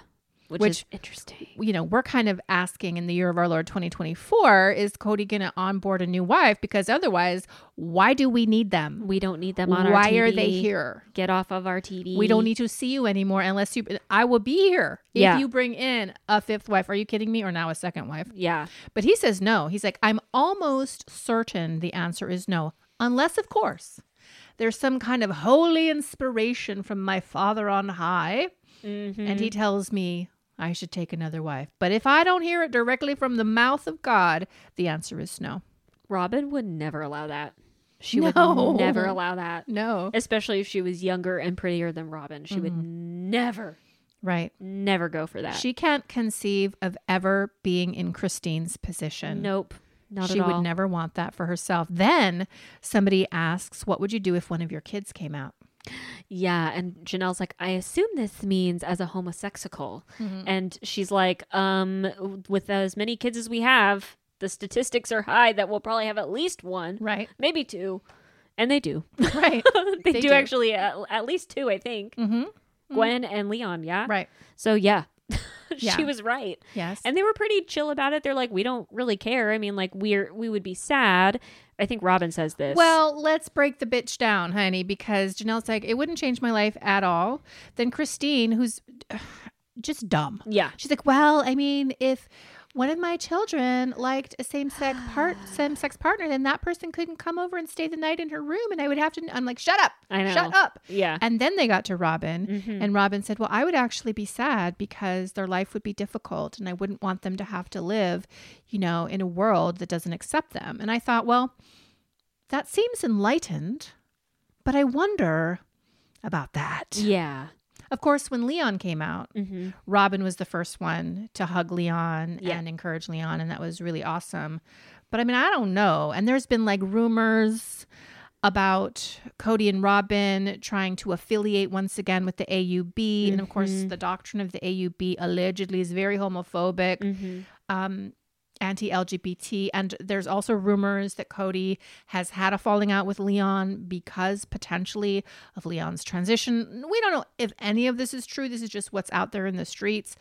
which, Which- is interesting. You know, we're kind of asking in the year of our Lord 2024, is Kody going to onboard a new wife? Because otherwise, why do we need them? We don't need them on our Why are they here? Get off of our TV. We don't need to see you anymore unless you. I will be here if Yeah. you bring in a fifth wife. Are you kidding me? Or now a second wife? Yeah. But he says no. He's like, I'm almost certain the answer is no, unless, of course, there's some kind of holy inspiration from my Father on high, Mm-hmm. and he tells me I should take another wife. But if I don't hear it directly from the mouth of God, the answer is no. Robyn would never allow that. She No. would never allow that. No. Especially if she was younger and prettier than Robyn. She would mm-hmm. never, Right. never go for that. She can't conceive of ever being in Christine's position. nope. Not she at all. would never want that for herself. Then somebody asks, What would you do if one of your kids came out? Yeah, and Janelle's like, I assume this means as a homosexual. Mm-hmm. And she's like, um, with as many kids as we have, the statistics are high that we'll probably have at least one, Right. maybe two. And they do. Right. they, They do, do. actually, at, at least two, I think. mm-hmm. Gwen and Leon, yeah? Right. So, yeah, Yeah. she was right. Yes. And they were pretty chill about it. They're like, we don't really care. I mean, like, we're, we would be sad. I think Robyn says this. Well, let's break the bitch down, honey, because Janelle's like, it wouldn't change my life at all. Then Christine, who's just dumb, yeah. she's like, well, I mean, if one of my children liked a same sex part same sex partner, then that person couldn't come over and stay the night in her room, and I would have to. I'm like, shut up, I know. shut up. Yeah. And then they got to Robyn, Mhm. and Robyn said, Well, I would actually be sad because their life would be difficult, and I wouldn't want them to have to live, you know, in a world that doesn't accept them. And I thought, Well, that seems enlightened, but I wonder about that. Yeah. Of course, when Leon came out, Mm-hmm. Robyn was the first one to hug Leon Yeah. and encourage Leon, and that was really awesome. But I mean, I don't know. And there's been like rumors about Kody and Robyn trying to affiliate once again with the AUB. And of course, Mhm. the doctrine of the AUB allegedly is very homophobic, Mm-hmm. um, anti LGBT. And there's also rumors that Kody has had a falling out with Leon because potentially of Leon's transition. We don't know if any of this is true. This is just what's out there in the streets.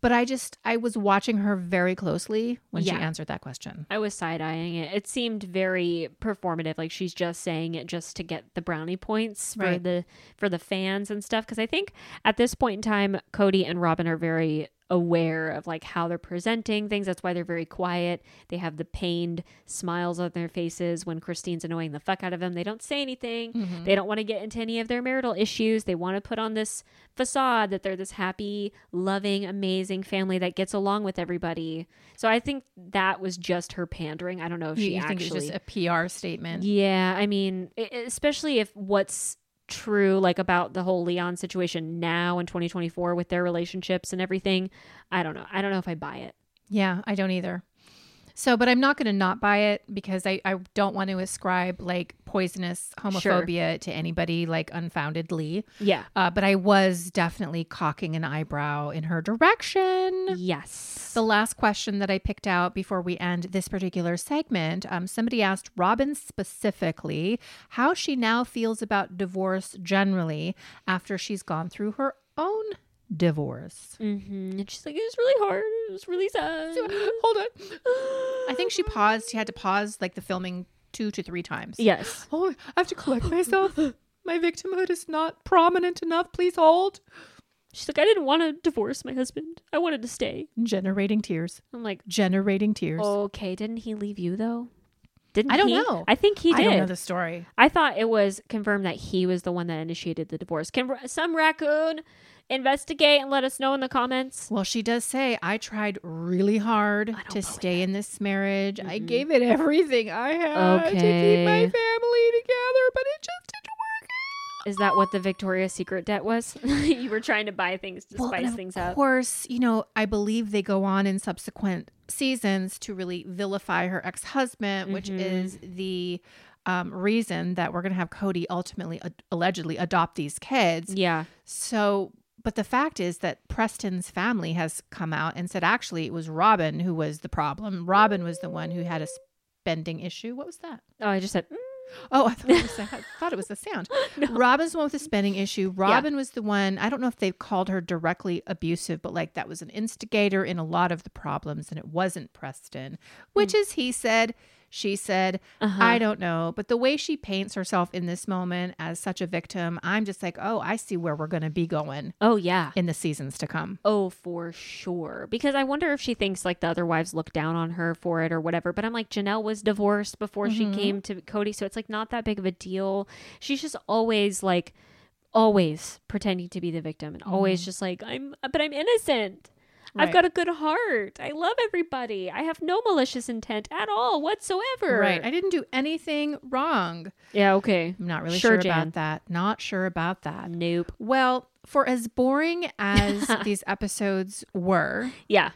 But I just, I was watching her very closely when Yeah. she answered that question. I was side eyeing it. It seemed very performative, like she's just saying it just to get the brownie points for Right. the for the fans and stuff. Because I think at this point in time, Kody and Robyn are very aware of like how they're presenting things. That's why they're very quiet. They have the pained smiles on their faces when Christine's annoying the fuck out of them. They don't say anything. Mm-hmm. They don't want to get into any of their marital issues. They want to put on this facade that they're this happy, loving, amazing family that gets along with everybody. So I think that was just her pandering. I don't know if You, she you think actually. it's just a PR statement? yeah, I mean, especially if what's true like about the whole Leon situation now in 2024 with their relationships and everything. I don't know. I don't know if I buy it. Yeah, I don't either. So, but I'm not going to not buy it because I, I don't want to ascribe like poisonous homophobia to anybody like unfoundedly. Yeah. Uh, but I was definitely cocking an eyebrow in her direction. Yes. The last question that I picked out before we end this particular segment, um, somebody asked Robyn specifically how she now feels about divorce generally after she's gone through her own divorce. Mm-hmm. And she's like, it was really hard. It was really sad. Hold on. I think she paused. She had to pause like the filming two to three times. Yes. Oh, I have to collect myself. My victimhood is not prominent enough. Please hold. She's like, I didn't want to divorce my husband. I wanted to stay. Generating tears. I'm like, Generating tears. okay, didn't he leave you though? Didn't I don't he? know. I think he did. I don't know the story. I thought it was confirmed that he was the one that initiated the divorce. Can some raccoon investigate and let us know in the comments? Well, she does say, I tried really hard to believe stay in this marriage. I Mhm. gave it everything I had to keep my family together, but it just didn't work out. Is that what the Victoria's Secret debt was? you were trying to buy things to Well, spice things up. of course, you know, I believe they go on in subsequent seasons to really vilify her ex husband, which Mhm. is the um, reason that we're going to have Kody ultimately ad- allegedly adopt these kids. Yeah. So, but the fact is that Preston's family has come out and said actually it was Robyn who was the problem. Robyn was the one who had a spending issue. What was that? Oh, I just said, mm, Oh, I thought it was, I thought it was the sound. No. Robyn's the one with the spending issue. Robyn was the one, I don't know if they called her directly abusive, but like that was an instigator in a lot of the problems, and it wasn't Preston, which is he said, she said, uh-huh. I don't know. But the way she paints herself in this moment as such a victim, I'm just like, oh, I see where we're going to be going oh, yeah. in the seasons to come. Oh, for sure. Because I wonder if she thinks like the other wives look down on her for it or whatever. But I'm like, Janelle was divorced before Mhm. she came to Kody. So it's like not that big of a deal. She's just always like, always pretending to be the victim and always just like, I'm, but I'm innocent. I've got a good heart. I love everybody. I have no malicious intent at all whatsoever. Right. I didn't do anything wrong. yeah, okay. I'm not really Sure, sure, about that. Not sure about that. Nope. Well, for as boring as these episodes were, Yeah.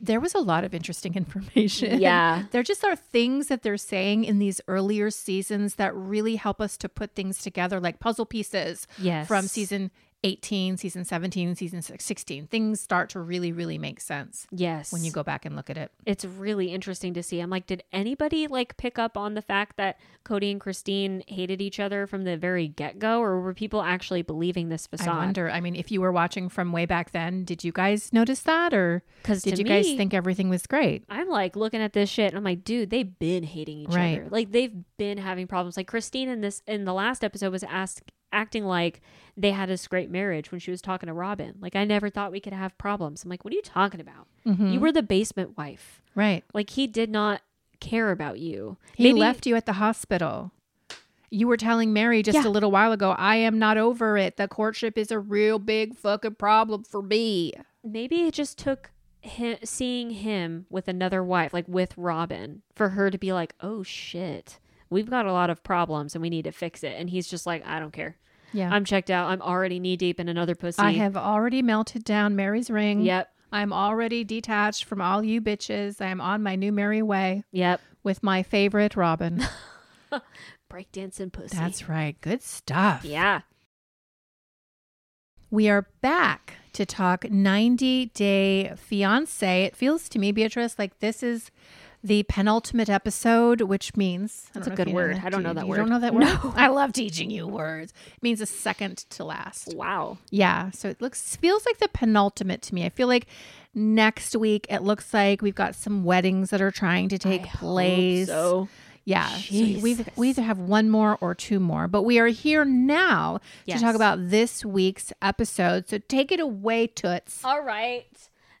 there was a lot of interesting information. Yeah. There just are things that they're saying in these earlier seasons that really help us to put things together like puzzle pieces Yes. from season 18, season 17, season 16. Things start to really, really make sense Yes. when you go back and look at it. it's really interesting to see. I'm like, did anybody like pick up on the fact that Kody and Christine hated each other from the very get go, or were people actually believing this facade? I wonder. I mean, if you were watching from way back then, did you guys notice that or Because did you guys think everything was great? I'm like looking at this shit, and I'm like, dude, they've been hating each Right. other. Like they've been having problems. Like Christine in this in the last episode was asked acting like they had this great marriage when she was talking to Robyn. Like I never thought we could have problems. I'm like, what are you talking about? Mhm. You were the basement wife. right. Like he did not care about you. He Maybe- left you at the hospital. You were telling Meri just Yeah. a little while ago, I am not over it. The courtship is a real big fucking problem for me. maybe it just took him, seeing him with another wife, like with Robyn, for her to be like, "Oh shit, we've got a lot of problems and we need to fix it." And he's just like, "I don't care." Yeah. I'm checked out. I'm already knee deep in another pussy. I have already melted down Meri's ring. Yep. I'm already detached from all you bitches. I am on my new merry way Yep. with my favorite Robyn. Breakdancing pussy. That's right. Good stuff. yeah. We are back to talk 90 Day Fiance. It feels to me, Beatrice, like this is the penultimate episode, which means That's a good word. I don't know that you word. don't know that word? No. I love teaching you words. It means a second to last. Wow. Yeah. So it looks feels like the penultimate to me. I feel like next week it looks like we've got some weddings that are trying to take I place. So Yeah. So we we either have one more or two more, but we are here now Yes. to talk about this week's episode. So take it away, Toots. All right.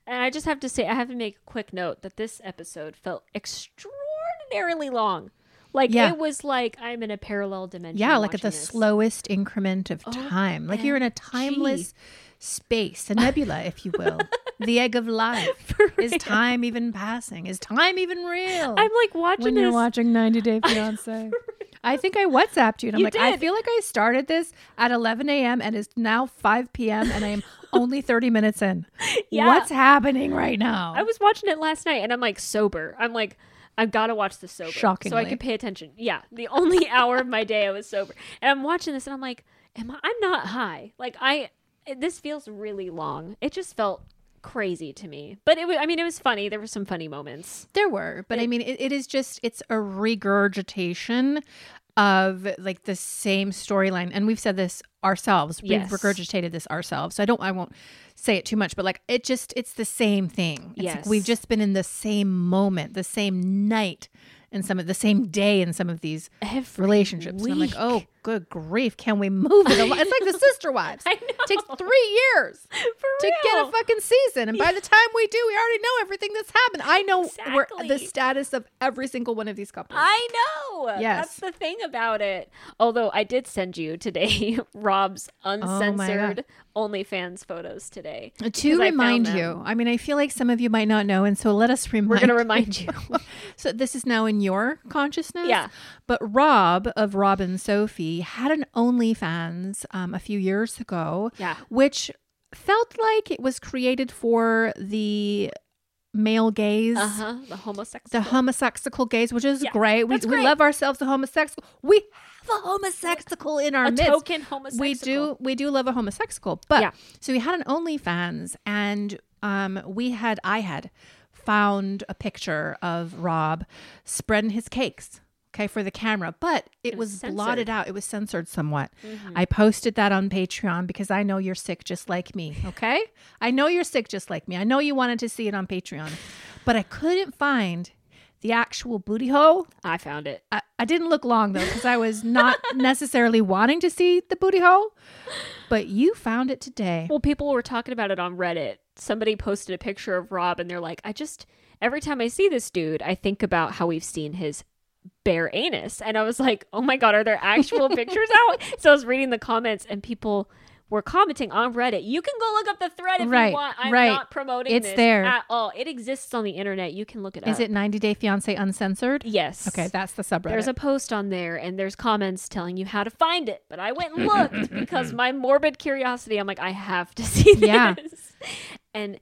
And I just have to say, I have to make a quick note that this episode felt extraordinarily long. Like Yeah. it was like I'm in a parallel dimension. Yeah, like at the this. slowest increment of oh, time. Like you're in a timeless space, a nebula, if you will. the egg of life. Is time even passing? Is time even real? I'm like watching when this. you're watching 90 Day Fiance. I think I WhatsApped you and I'm You like, I feel like I started this at 11 a.m. and it's now 5 p.m. and I am only 30 minutes in. Yeah. What's happening right now? I was watching it last night, and I'm like sober. I'm like. I've got to watch this sober, so I could pay attention. Yeah, the only hour of my day I was sober, and I'm watching this, and I'm like, "Am I? I'm not high. Like I, this feels really long. It just felt crazy to me, but it was. I mean, it was funny. There were some funny moments. There were, but I mean, it, it is just it's a regurgitation of like the same storyline, and we've said this ourselves. We've regurgitated this ourselves, so I don't, I won't say it too much, but like it just it's the same thing. It's like Yes. we've just been in the same moment, the same night, and some of the same day in some of these Every relationships. And I'm like, oh, good grief, can we move it? along? It's like the sister wives. I It takes three years to get a fucking season. And by the time we do, we already know everything that's happened. I know where the status of every single one of these couples. I know. Yes. That's the thing about it. Although I did send you today Rob's Oh uncensored OnlyFans photos today. to I remind you, I mean, I feel like some of you might not know, and so let us remind. We're going to remind you. so this is now in your consciousness. Yeah. But Rob of Rob and Sophie had an OnlyFans um, a few years ago. Yeah. Which felt like it was created for the male gaze. Uh huh. The homosexual. the homosexual gaze, which is Yeah, great. We, that's we love ourselves a homosexual. We have a homosexual in our a midst. token homosexual. We do we do love a homosexual. But Yeah. so we had an OnlyFans and um we had I had found a picture of Rob spreading his cakes. Okay, for the camera, but it, It was, was blotted out. It was censored somewhat. Mm-hmm. I posted that on Patreon because I know you're sick just like me. Okay, I know you're sick just like me. I know you wanted to see it on Patreon, but I couldn't find the actual booty hole. I found it. I, I didn't look long though because I was not necessarily wanting to see the booty hole, but you found it today. Well, people were talking about it on Reddit. Somebody posted a picture of Rob and they're like, I just, every time I see this dude, I think about how we've seen his bare anus. And I was like, oh my God, are there actual pictures out? So I was reading the comments and people were commenting on Reddit. You can go look up the thread if Right, you want. I'm right. not promoting It's this there. at all. It exists on the internet. You can look it up. Is it 90 Day Fiance Uncensored? Yes. Okay, that's the subreddit. There's a post on there and there's comments telling you how to find it. But I went and looked because my morbid curiosity, I'm like, I have to see this. Yeah. And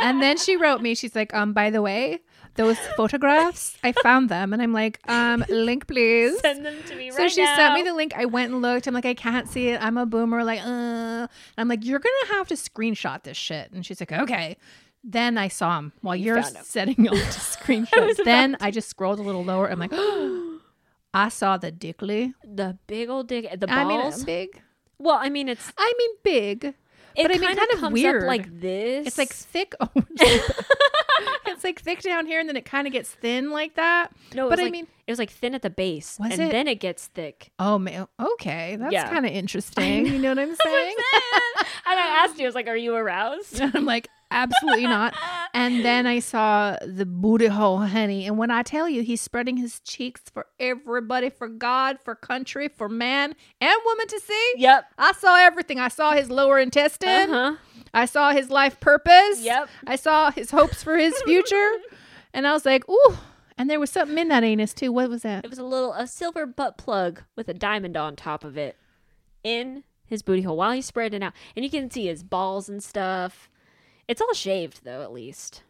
and then she wrote me, she's like, um, by the way, those photographs, I found them. And I'm like, um, link please. send them to me So right she now. sent me the link. I went and looked. I'm like, I can't see it. I'm a boomer. Like, uh. And I'm like, you're gonna have to screenshot this shit. And she's like, okay. Then I saw him while You you're setting up to screenshot. was then I just scrolled a little lower. I'm like, I saw the dickly. the big old dick, the I mean, balls. big. well, I mean, it's I mean, big. It But I mean, kind of comes weird. up like this. It's like thick. It's like thick down here, and then it kind of gets thin like that. no, but I like- mean- it was like thin at the base, Was and it? then it gets thick. Oh, man. Okay, that's Yeah. kind of interesting. You know what I'm saying? and I asked you, I was like, "Are you aroused?" And I'm like, absolutely not. And then I saw the booty hole, honey. And when I tell you, he's spreading his cheeks for everybody, for God, for country, for man and woman to see. Yep. I saw everything. I saw his lower intestine. Uh huh. I saw his life purpose. Yep. I saw his hopes for his future. and I was like, ooh. And there was something in that anus too. What was that? It was a little a silver butt plug with a diamond on top of it. in his booty hole while he's spreading it out. And you can see his balls and stuff. It's all shaved though, at least.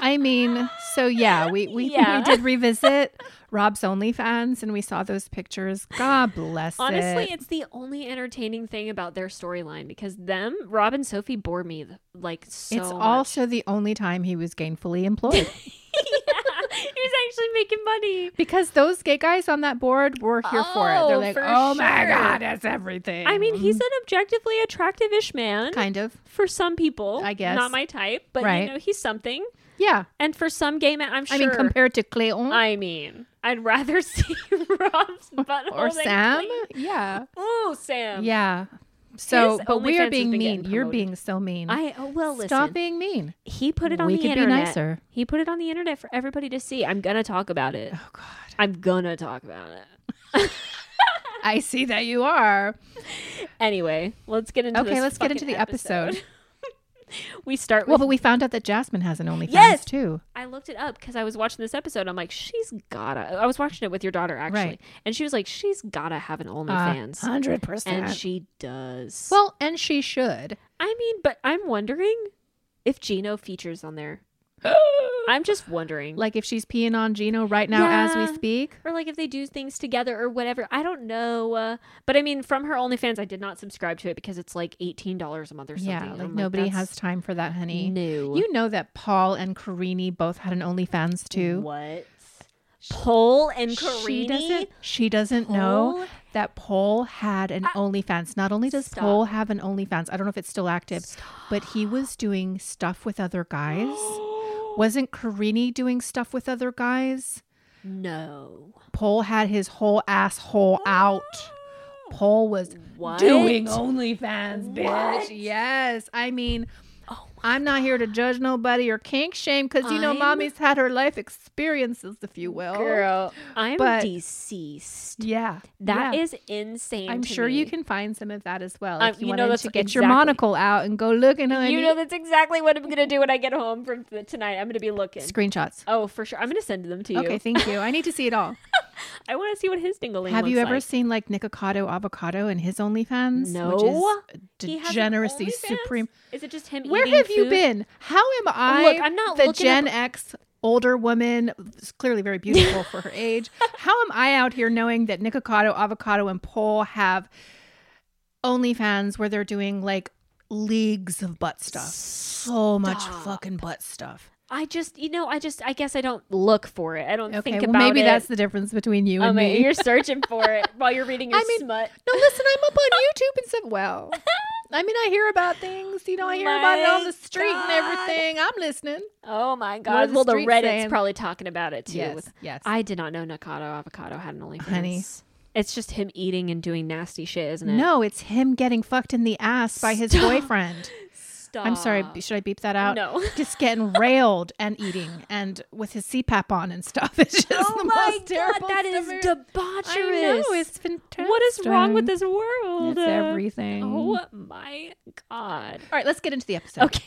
I mean, so yeah, we we, Yeah. we did revisit Rob's OnlyFans and we saw those pictures. God bless Honestly, it. it's the only entertaining thing about their storyline because them, Rob and Sophie, bore me like so. It's much. also the only time he was gainfully employed yeah, was actually making money. because those gay guys on that board were here for it. Oh, They're like, for "Oh my god, that's everything." I mean, he's mm-hmm. an objectively attractive-ish man kind of for some people. I guess. not my type, but Right. you know, he's something. yeah. And for some gay men, I'm sure. I mean, compared to Cleon I mean, I'd rather see Rob's butthole or than Sam, Clea. yeah, Ooh, Sam. yeah. So, His but we are being mean. You're being so mean. I oh, well listen. Stop being mean. He put it on we the could internet. be nicer. He put it on the internet for everybody to see. I'm gonna talk about it. Oh God. I'm gonna talk about it. I see that you are. Anyway, let's get into Okay, let's get into the episode. we start Well, but we found out that Jasmine has an OnlyFans Yes! too. I looked it up because I was watching this episode. I'm like, she's gotta. I was watching it with your daughter actually, Right. and she was like, she's gotta have an Uh, OnlyFans, Hundred and percent. And she does. Well, and she should. I mean, but I'm wondering if Gino features on there. I'm just wondering, Like if she's peeing on Gino right now as we speak. or like if they do things together or whatever. I don't know. Uh, but I mean, from her OnlyFans, I did not subscribe to it because it's like eighteen dollars a month or something. Yeah, like nobody that's has time for that, honey. new. You know that Paul and Karini both had an OnlyFans too. what? Paul and She doesn't. She doesn't know that Paul had an OnlyFans. Not only does Stop. Paul have an OnlyFans, I don't know if it's still active, but he was doing stuff with other guys. Wasn't Karini doing stuff with other guys? No. Paul had his whole asshole out. Paul was What? doing OnlyFans, bitch. What? Yes. I mean, Oh I'm not here to judge nobody or kink shame because, you know, mommy's had her life experiences, if you will. Girl, I'm But- deceased. Yeah. That yeah. is insane. I'm sure you can find some of that as well. Um, If you, you know, that's to get your monocle out and go looking, honey. You know that's exactly what I'm gonna do when I get home from tonight. I'm gonna be looking. Screenshots. Oh, for sure. I'm gonna send them to you. Okay, thank you. I need to see it all. I want to see what his dingling. Have you ever like. seen like Nikocado Avocado and his OnlyFans? No. Which is He has an degeneracy supreme. Is it just him? Where have you been? How am I? Look, I'm not the Gen up- X older woman, clearly very beautiful for her age. How am I out here knowing that Nikocado, Avocado, and Paul have OnlyFans where they're doing like leagues of butt stuff? So much fucking butt stuff. I just, you know, I just, I guess I don't look for it. I don't Okay, think well about maybe it. that's the difference between you Oh, and man, me. you're searching for it while you're reading your I mean, smut. No, listen, I'm up on YouTube and stuff. Well, I mean, I hear about things. You know, I hear about it on the street and everything. I'm listening. Oh my god! the Well, the Reddit's saying? probably talking about it too. Yes, yes. I did not know Nikocado Avocado had an OnlyFans. Honey. It's just him eating and doing nasty shit, isn't it? No, it's him getting fucked in the ass by his boyfriend. Stop. I'm sorry. Should I beep that out? No. Just getting railed and eating and with his CPAP on and stuff. It's just Oh the my most god, terrible that is stuff. debaucherous. I know it's fantastic. What is wrong with this world? It's everything. Oh my god. All right, let's get into the episode. Okay.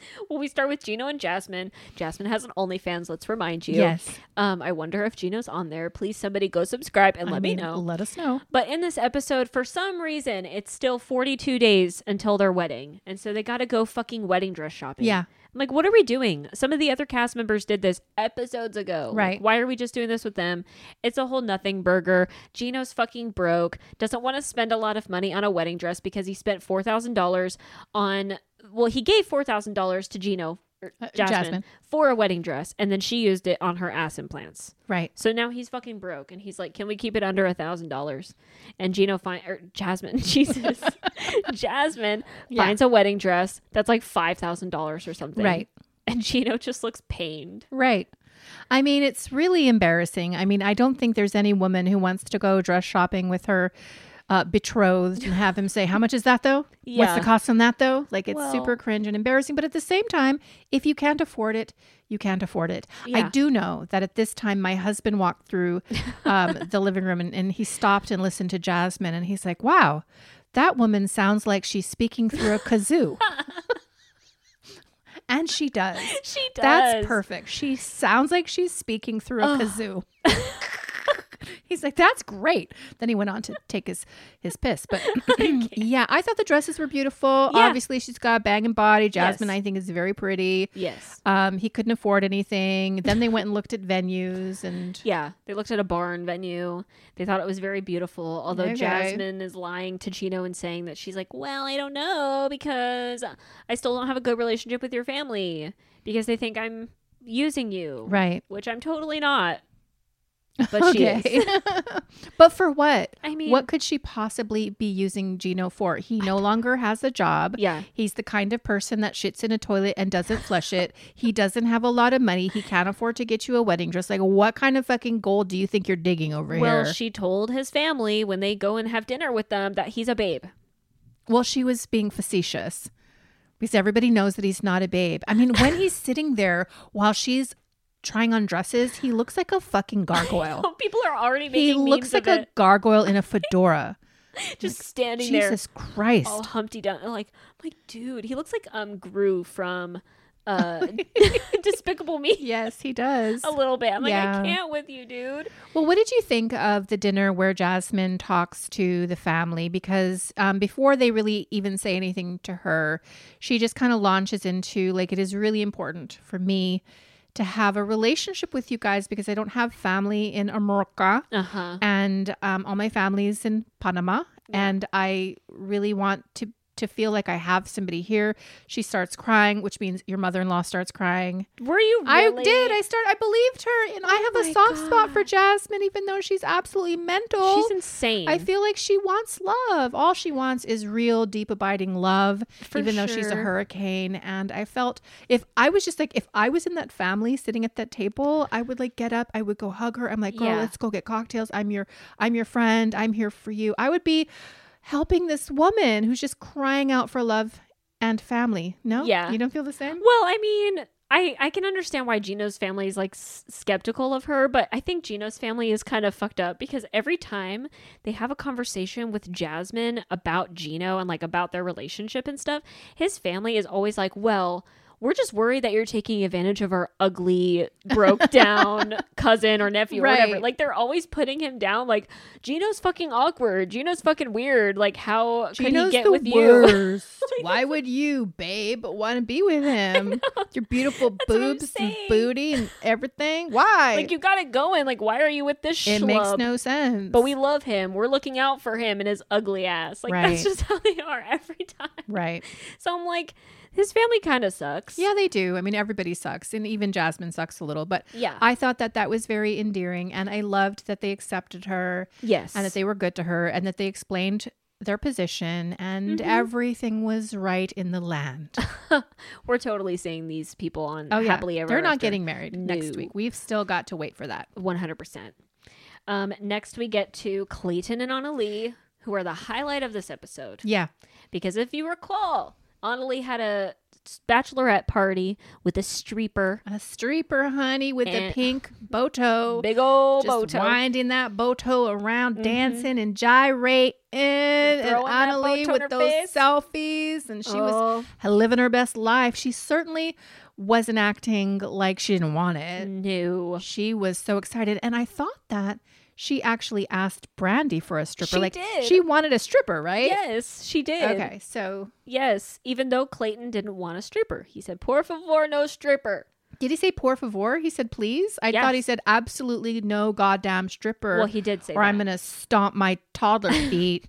well, we start with Gino and Jasmine. Jasmine has an OnlyFans. Let's remind you. Yes. Um, I wonder if Gino's on there. Please, somebody go subscribe and I let mean, me know. Let us know. But in this episode, for some reason, it's still 42 days until their wedding. And so they got to go fucking wedding dress shopping. Yeah. Like, what are we doing? Some of the other cast members did this episodes ago. Like, Right. why are we just doing this with them? It's a whole nothing burger. Gino's fucking broke, doesn't want to spend a lot of money on a wedding dress because he spent $4,000 on, well, he gave $4,000 to Gino. Er, Uh, Jasmine, Jasmine. for a wedding dress and then she used it on her ass implants Right. so now he's fucking broke, and he's like, "Can we keep it under a thousand dollars?" And Gino find or Jasmine, Jesus, Jasmine Yeah. finds a wedding dress that's like five thousand dollars or something, Right. And Gino just looks pained. Right. I mean, it's really embarrassing. I mean, I don't think there's any woman who wants to go dress shopping with her uh, betrothed and have him say, How much is that though? What's the cost on that though? Like, it's Well- super cringe and embarrassing. But at the same time, if you can't afford it, you can't afford it. I do know that at this time, my husband walked through um, the living room and, and he stopped and listened to Jasmine and he's like, Wow, that woman sounds like she's speaking through a kazoo. and she does. She does. That's perfect. She sounds like she's speaking through a kazoo. He's like, that's great. Then he went on to take his his piss. But yeah, I thought the dresses were beautiful. Yeah. Obviously, she's got a banging body. Jasmine, Yes. I think, is very pretty. Yes. Um, he couldn't afford anything. Then they went and looked at venues and Yeah, they looked at a barn venue. They thought it was very beautiful. Although Okay. Jasmine is lying to Gino and saying that she's like, "Well, I don't know because I still don't have a good relationship with your family because they think I'm using you." right. Which I'm totally not. But she is. but for what? I mean, what could she possibly be using Gino for? He no longer has a job. Yeah. He's the kind of person that shits in a toilet and doesn't flush it. He doesn't have a lot of money. He can't afford to get you a wedding dress. Like, what kind of fucking gold do you think you're digging over Well, here? Well, she told his family when they go and have dinner with them that he's a babe. well, she was being facetious because everybody knows that he's not a babe. I mean, when he's sitting there while she's trying on dresses, he looks like a fucking gargoyle. People are already making. he looks like a it, gargoyle in a fedora. just standing there Jesus Christ. all Humpty Dumpty. Like, I'm like, dude, he looks like um Gru from uh Despicable Me. Yes, he does. A little bit. I'm like, Yeah. I can't with you, dude. Well, what did you think of the dinner where Jasmine talks to the family? Because um, before they really even say anything to her, she just kind of launches into like, it is really important for me to have a relationship with you guys because I don't have family in America. Uh huh. and um, all my family is in Panama, and I really want to to feel like I have somebody here. She starts crying, which means your mother in law starts crying. Were you? I did. I start. I believed her, and I Oh have a soft spot for Jasmine, even though she's absolutely mental. She's insane. I feel like she wants love. All she wants is real, deep, abiding love, For even though she's a hurricane. And I felt if I was just like, if I was in that family sitting at that table, I would like get up, I would go hug her. I'm like, girl, Yeah. let's go get cocktails. I'm your, I'm your friend. I'm here for you. I would be helping this woman who's just crying out for love and family. No, Yeah. you don't feel the same. Well, I mean, I I can understand why Gino's family is like s- skeptical of her, but I think Gino's family is kind of fucked up because every time they have a conversation with Jasmine about Gino and like about their relationship and stuff, his family is always like, "Well, we're just worried that you're taking advantage of our ugly, broke down cousin or nephew or whatever. Like they're always putting him down. Like Gino's fucking awkward. Gino's fucking weird. Like how could he get with you? Why would you, babe, want to be with him? Your beautiful what I'm boobs and booty and everything. Why? like you got it going. Like why are you with this? it schlub? makes no sense. But we love him. We're looking out for him and his ugly ass. Like Right. that's just how they are every time. right. So I'm like, his family kind of sucks. Yeah, they do. I mean, everybody sucks, and even Jasmine sucks a little. But Yeah. I thought that that was very endearing, and I loved that they accepted her yes. and that they were good to her, and that they explained their position, and Mhm. everything was right in the land. We're totally seeing these people on Oh yeah, happily ever. they're not getting married next week. We've still got to wait for that. 100%. Um, next, we get to Clayton and Anali, who are the highlight of this episode. Yeah, Because if you recall, Anali had a bachelorette party with a streeper, a streeper, honey, with And- pink boto. big old just bow tie. winding that boto around, Mhm. dancing and gyrating, and Anali with those face. selfies, and she was Oh, living her best life. She certainly wasn't acting like she didn't want it. no. She was so excited, and I thought that she actually asked Brandy for a stripper. She like did. she wanted a stripper, right? Yes, she did. Okay, so Yes, even though Clayton didn't want a stripper. He said, por favor, no stripper. did he say por favor? He said please. I thought he said absolutely no goddamn stripper. Well, he did say or that. I'm gonna stomp my toddler feet,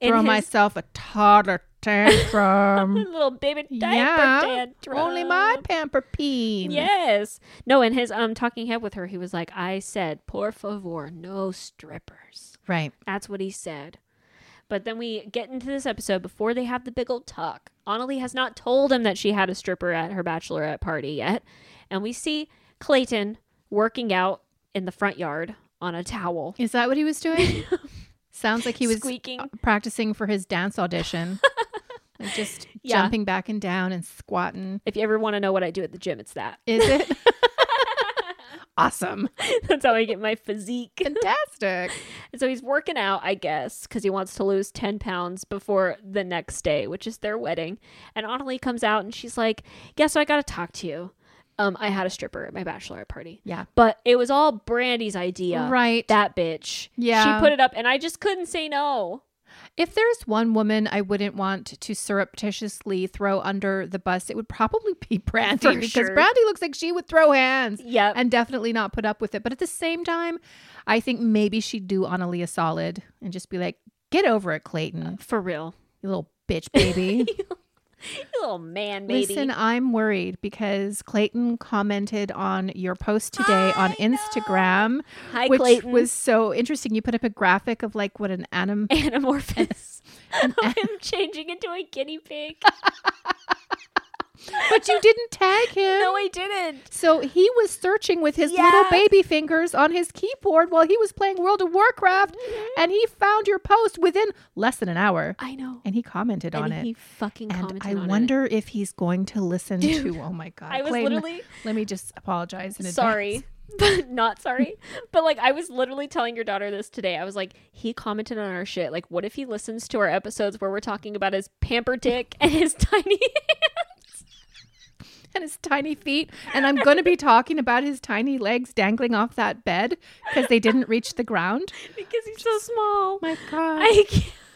throw his myself a toddler tantrum. little baby diaper yeah, tantrum. only my pamper peen. Yes. No, in his um talking head with her, he was like, I said, por favor, no strippers. right. That's what he said. But then we get into this episode before they have the big old talk. Anali has not told him that she had a stripper at her bachelorette party yet. And we see Clayton working out in the front yard on a towel. Is that what he was doing? Sounds like he was squeaking. practicing for his dance audition. Like just Yeah. jumping back and down and squatting. If you ever want to know what I do at the gym, it's that. Is it? awesome. That's how I get my physique. Fantastic. And so he's working out, I guess, because he wants to lose 10 pounds before the next day, which is their wedding. And Anali comes out and she's like, Yeah, so I got to talk to you. Um, I had a stripper at my bachelorette party, Yeah. but it was all Brandy's idea. Right. That bitch. Yeah. She put it up, and I just couldn't say no. If there's one woman I wouldn't want to surreptitiously throw under the bus, it would probably be Brandy For because sure. Brandy looks like she would throw hands Yep. and definitely not put up with it. But at the same time, I think maybe she'd do Analia solid and just be like, "Get over it, Clayton, For real. you little bitch, baby." You little man, baby. Listen, I'm worried because Clayton commented on your post today on I know. Instagram, Hi, which Clayton. was so interesting. You put up a graphic of like what an anim Anamorphous. of him changing into a guinea pig. But you didn't tag him. no, I didn't. So he was searching with his little baby fingers on his keyboard while he was playing World of Warcraft, Mm-hmm. and he found your post within less than an hour, I know. and he commented on and it. he fucking and commented I on it. wonder if he's going to listen Dude, to. Oh my god! I was literally Let me just apologize in advance. sorry. But not sorry. but like I was literally telling your daughter this today. I was like, he commented on our shit. Like, what if he listens to our episodes where we're talking about his pamper dick and his tiny and his tiny feet. And I'm going to be talking about his tiny legs dangling off that bed because they didn't reach the ground. because he's so small. My God.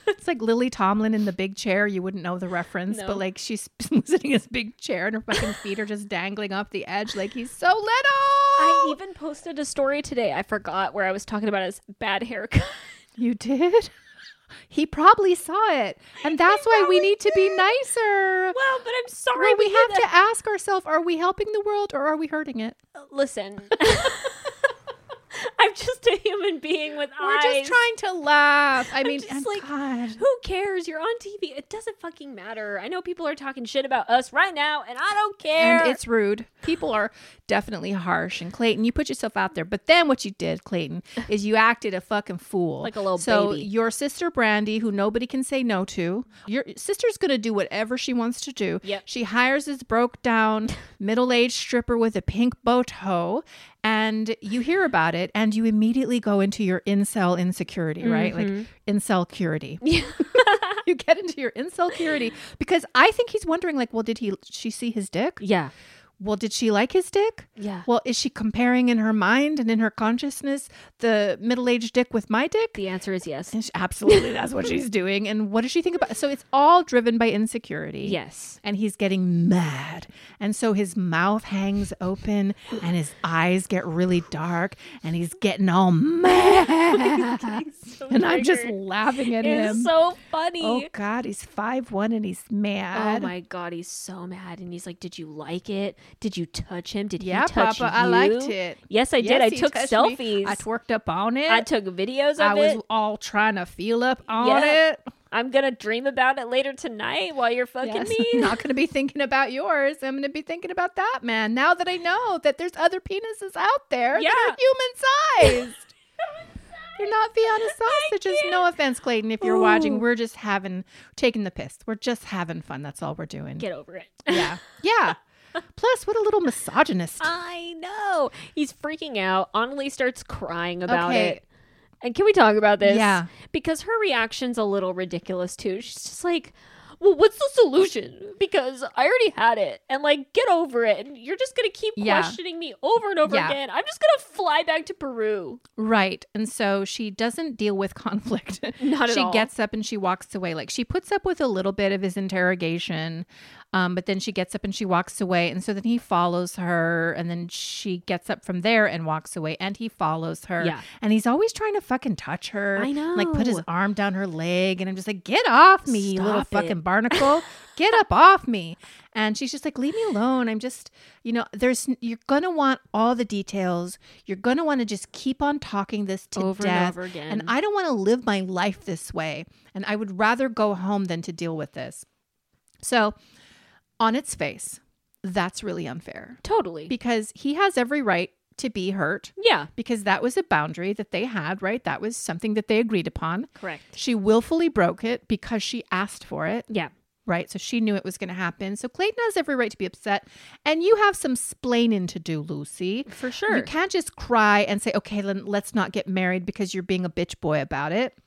It's like Lily Tomlin in the big chair. You wouldn't know the reference, No. but like she's sitting in this big chair and her fucking feet are just dangling off the edge like he's so little. I even posted a story today. I forgot where I was talking about his bad haircut. You did? He probably saw it. And that's why we need to be nicer. well, but I'm sorry. Well, we did have to ask ourselves are we helping the world or are we hurting it? listen. I'm just a human being with eyes. We're just trying to laugh. I mean, just like, God. Who cares? You're on TV. It doesn't fucking matter. I know people are talking shit about us right now, and I don't care. And it's rude. People are definitely harsh. And Clayton, you put yourself out there. But then what you did, Clayton, is you acted a fucking fool. Like a little so baby. your sister Brandy, who nobody can say no to, your sister's gonna do whatever she wants to do. Yep. She hires this broke down middle-aged stripper with a pink bow toe. And you hear about it and you immediately go into your incel insecurity, right? Like mm-hmm. incel curity. you get into your incel curity because I think he's wondering, like, well, did he she see his dick? yeah, Well, did she like his dick? yeah. Well, is she comparing in her mind and in her consciousness the middle-aged dick with my dick? The answer is yes. She- absolutely, that's what she's doing. And what does she think about? So it's all driven by insecurity. Yes. And he's getting mad. And so his mouth hangs open and his eyes get really dark and he's getting all mad. So and I'm just laughing at It's him. It's so funny. oh God, he's five one and he's mad. Oh my god, he's so mad, and he's like, "Did you like it? Did you touch him? Did Yeah, he touch Papa, you?" I liked it. Yes, I did. I took touched me. selfies. I twerked up on it. I took videos of it. I was all trying to feel up on Yeah. it. I'm gonna dream about it later tonight while you're fucking Yes. me. I'm not going to be thinking about yours. I'm going to be thinking about that man. Now that I know that there's other penises out there Yeah. that are human sized. They're not Vienna sausages. No offense, Clayton, if you're watching. We're just having, taking the piss. We're just having fun. That's all we're doing. Get over it. yeah. Yeah. Plus, what a little misogynist. I know. He's freaking out. Anali starts crying about Okay. it. And can we talk about this? Yeah. Because her reaction's a little ridiculous too. She's just like, well, what's the solution? Because I already had it. And like, get over it. And you're just going to keep Yeah. questioning me over and over Yeah. again. I'm just going to fly back to Peru. Right. And so she doesn't deal with conflict. Not at she all. She gets up and she walks away. Like she puts up with a little bit of his interrogation, um, but then she gets up and she walks away. And so then he follows her. And then she gets up from there and walks away. And he follows her. Yeah. And he's always trying to fucking touch her. I know. Like put his arm down her leg. And I'm just like, get off me, you little it. fucking barnacle. get up off me. And she's just like, leave me alone. I'm just, you know, there's, you're going to want all the details. You're going to want to just keep on talking this to Over and death. over again. And I don't want to live my life this way. And I would rather go home than to deal with this. So, on its face, that's really unfair Totally. because he has every right to be hurt yeah. because that was a boundary that they had, right? That was something that they agreed upon. Correct. She willfully broke it because she asked for it Yeah. right? So she knew it was going to happen. So Clayton has every right to be upset. And you have some splaining to do, Lucy. For sure. You can't just cry and say, okay, then let's not get married because you're being a bitch boy about it.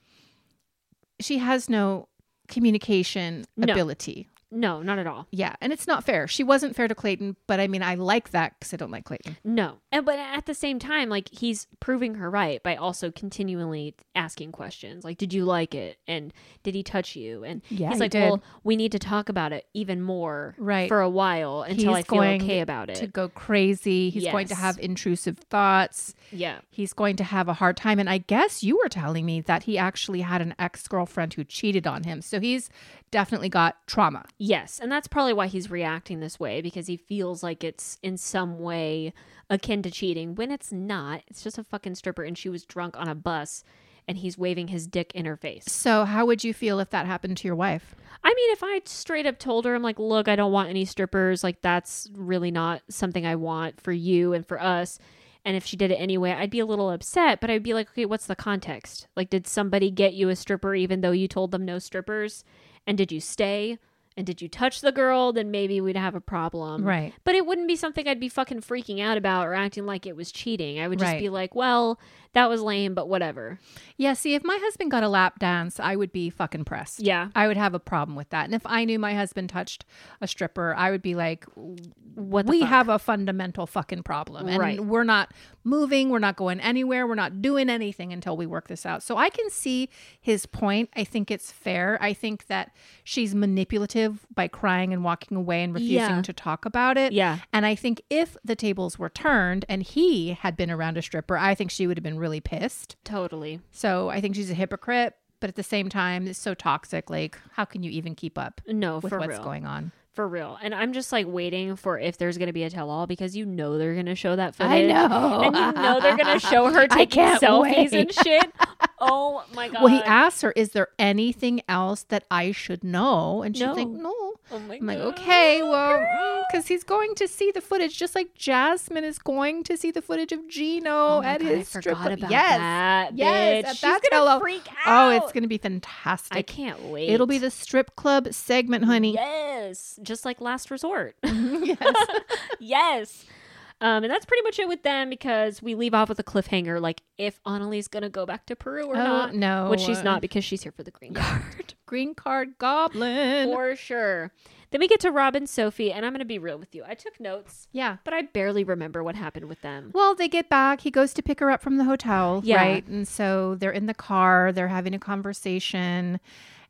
She has no communication No. ability. No, not at all. Yeah, and it's not fair. She wasn't fair to Clayton, but I mean, I like that because I don't like Clayton. No. And but at the same time, like he's proving her right by also continually asking questions. Like, did you like it? And did he touch you? And Yeah, he's he like, did. Well, we need to talk about it even more Right. for a while until He's I feel going okay about it. To go crazy, he's going to have intrusive thoughts. yeah. He's going to have a hard time. And I guess you were telling me that he actually had an ex girlfriend who cheated on him. So he's definitely got trauma. Yes, and that's probably why he's reacting this way because he feels like it's in some way akin to cheating when it's not. It's just a fucking stripper and she was drunk on a bus and he's waving his dick in her face. So, how would you feel if that happened to your wife? I mean, if I straight up told her, I'm like, look, I don't want any strippers. Like, that's really not something I want for you and for us. And if she did it anyway, I'd be a little upset, but I'd be like, okay, what's the context? Like, did somebody get you a stripper even though you told them no strippers? And did you stay? And did you touch the girl? Then maybe we'd have a problem. Right. But it wouldn't be something I'd be fucking freaking out about or acting like it was cheating. I would just Right. be like, well, that was lame, but whatever. Yeah, see, if my husband got a lap dance, I would be fucking pressed. Yeah. I would have a problem with that. And if I knew my husband touched a stripper, I would be like, What the we fuck? have a fundamental fucking problem. And Right. we're not moving. We're not going anywhere. We're not doing anything until we work this out. So I can see his point. I think it's fair. I think that she's manipulative by crying and walking away and refusing Yeah. to talk about it. Yeah. And I think if the tables were turned and he had been around a stripper, I think she would have been really pissed. Totally. So I think she's a hypocrite. But at the same time, it's so toxic. Like, how can you even keep up No, with what's real. going on? For real. And I'm just like waiting for if there's going to be a tell all because you know they're going to show that footage. I know. And you know they're going to show her I taking can't selfies wait. and shit. Oh my God. Well, he asked her, "Is there anything else that I should know?" And she's No. like, "No." Oh my I'm like, "Okay, well, because he's going to see the footage, just like Jasmine is going to see the footage of Gino Oh my at God, his I strip club. about yes, that. yes, bitch. at She's that gonna tell-all. freak Oh, it's going to be fantastic. I can't wait. It'll be the strip club segment, honey. Yes, just like Last Resort. yes. yes. Um, and that's pretty much it with them because we leave off with a cliffhanger, like if Anali's gonna go back to Peru or Oh, not. no. which she's not because she's here for the green card Green card goblin. for sure. Then we get to Rob and Sophie, and I'm gonna be real with you. I took notes, yeah. but I barely remember what happened with them. Well, they get back. He goes to pick her up from the hotel, Yeah. right? And so they're in the car, they're having a conversation,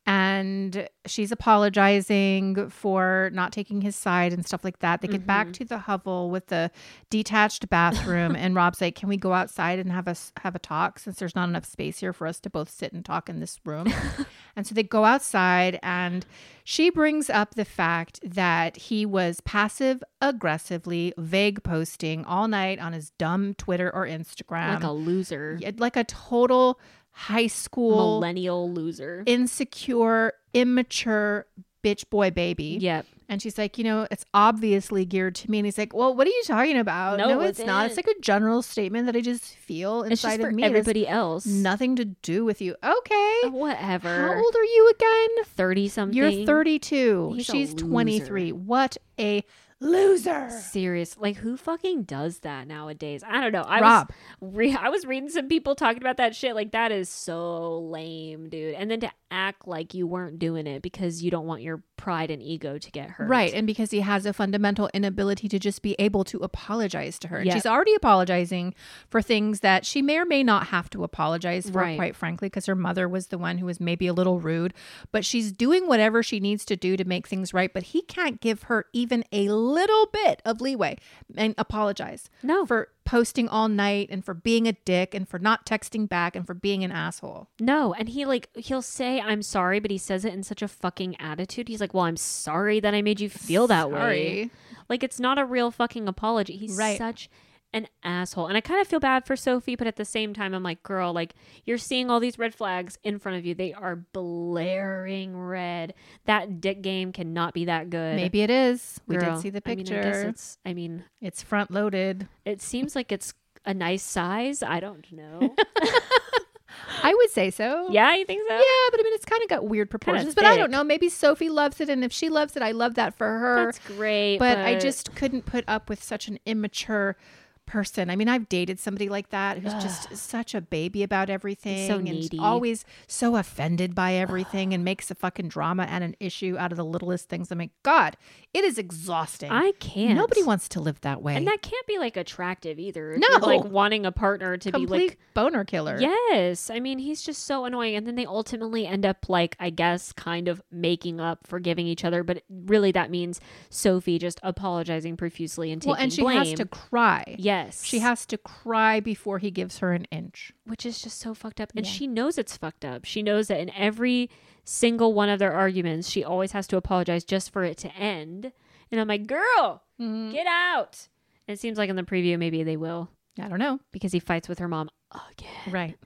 and she's apologizing for not taking his side and stuff like that. They get back mm-hmm. to the hovel with the detached bathroom, and Rob's like, "Can we go outside and have us have a talk since there's not enough space here for us to both sit and talk in this room?" and so they go outside, and she brings up the fact that he was passive aggressively vague posting all night on his dumb Twitter or Instagram, like a loser, like a total high school millennial loser. insecure, immature bitch boy baby. yep. And she's like, you know, it's obviously geared to me. And he's like, well, what are you talking about? No, it's it not. It's like a general statement that I just feel inside for of me. Everybody else. nothing to do with you. Okay. Oh, whatever. How old are you again? Thirty something. You're 32. She's 23. What a loser. Serious, like who fucking does that nowadays? I don't know. I Rob. was re- I was reading some people talking about that shit. Like that is so lame, dude. And then to act like you weren't doing it because you don't want your pride and ego to get hurt. Right. And because he has a fundamental inability to just be able to apologize to her. And Yep. she's already apologizing for things that she may or may not have to apologize for, Right. quite frankly, because her mother was the one who was maybe a little rude. But she's doing whatever she needs to do to make things right. But he can't give her even a little bit of leeway and apologize No. for posting all night and for being a dick and for not texting back and for being an asshole. No, and he like he'll say I'm sorry, but he says it in such a fucking attitude. He's like, "Well, I'm sorry that I made you feel that way." Like it's not a real fucking apology. He's Right. such an asshole. And I kind of feel bad for Sophie, but at the same time I'm like, "Girl, like you're seeing all these red flags in front of you. They are blaring red. That dick game cannot be that good." Maybe it is. We Girl, did see the I mean, picture. I it's I mean, it's front loaded. it seems like it's a nice size. I don't know. I would say so. yeah, you think so? Yeah, but I mean, it's kind of got weird proportions. But I don't know. Maybe Sophie loves it, and if she loves it, I love that for her. That's great. but I just couldn't put up with such an immature person. I mean, I've dated somebody like that who's just such a baby about everything and needy. always so offended by everything and makes a fucking drama and an issue out of the littlest things. I'm like, God, it is exhausting. I can't. Nobody wants to live that way. And that can't be like attractive either. No. like wanting a partner to complete be like boner killer. Yes. I mean, he's just so annoying. And then they ultimately end up, like, I guess, kind of making up, forgiving each other. But really, that means Sophie just apologizing profusely and taking Well, and she blame. has to cry. Yes. She has to cry before he gives her an inch. Which is just so fucked up. And Yeah. she knows it's fucked up. She knows that in every single one of their arguments, she always has to apologize just for it to end. And I'm like, girl, Mm-hmm. get out. And it seems like in the preview, maybe they will I don't know. because he fights with her mom again. Right.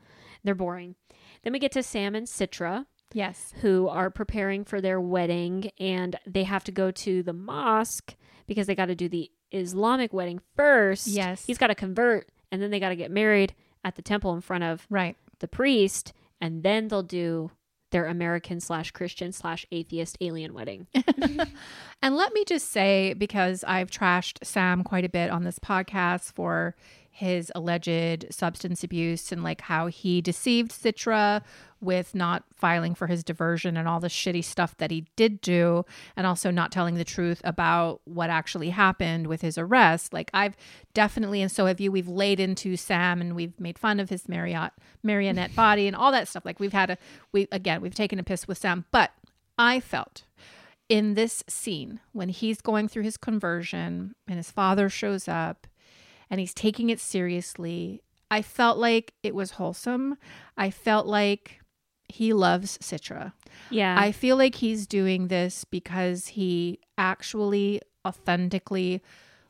They're boring. Then we get to Sam and Citra. Yes. who are preparing for their wedding and they have to go to the mosque because they got to do the Islamic wedding first. Yes. He's got to convert and then they got to get married at the temple in front of Right. the priest and then they'll do their American slash Christian slash atheist alien wedding. And let me just say, because I've trashed Sam quite a bit on this podcast for his alleged substance abuse and like how he deceived Citra with not filing for his diversion and all the shitty stuff that he did do, and also not telling the truth about what actually happened with his arrest. Like I've definitely, and so have you. We've laid into Sam and we've made fun of his Marriott marionette body and all that stuff. Like we've had a we again we've taken a piss with Sam, but I felt in this scene when he's going through his conversion and his father shows up and he's taking it seriously, I felt like it was wholesome. I felt like he loves Citra. Yeah. I feel like he's doing this because he actually authentically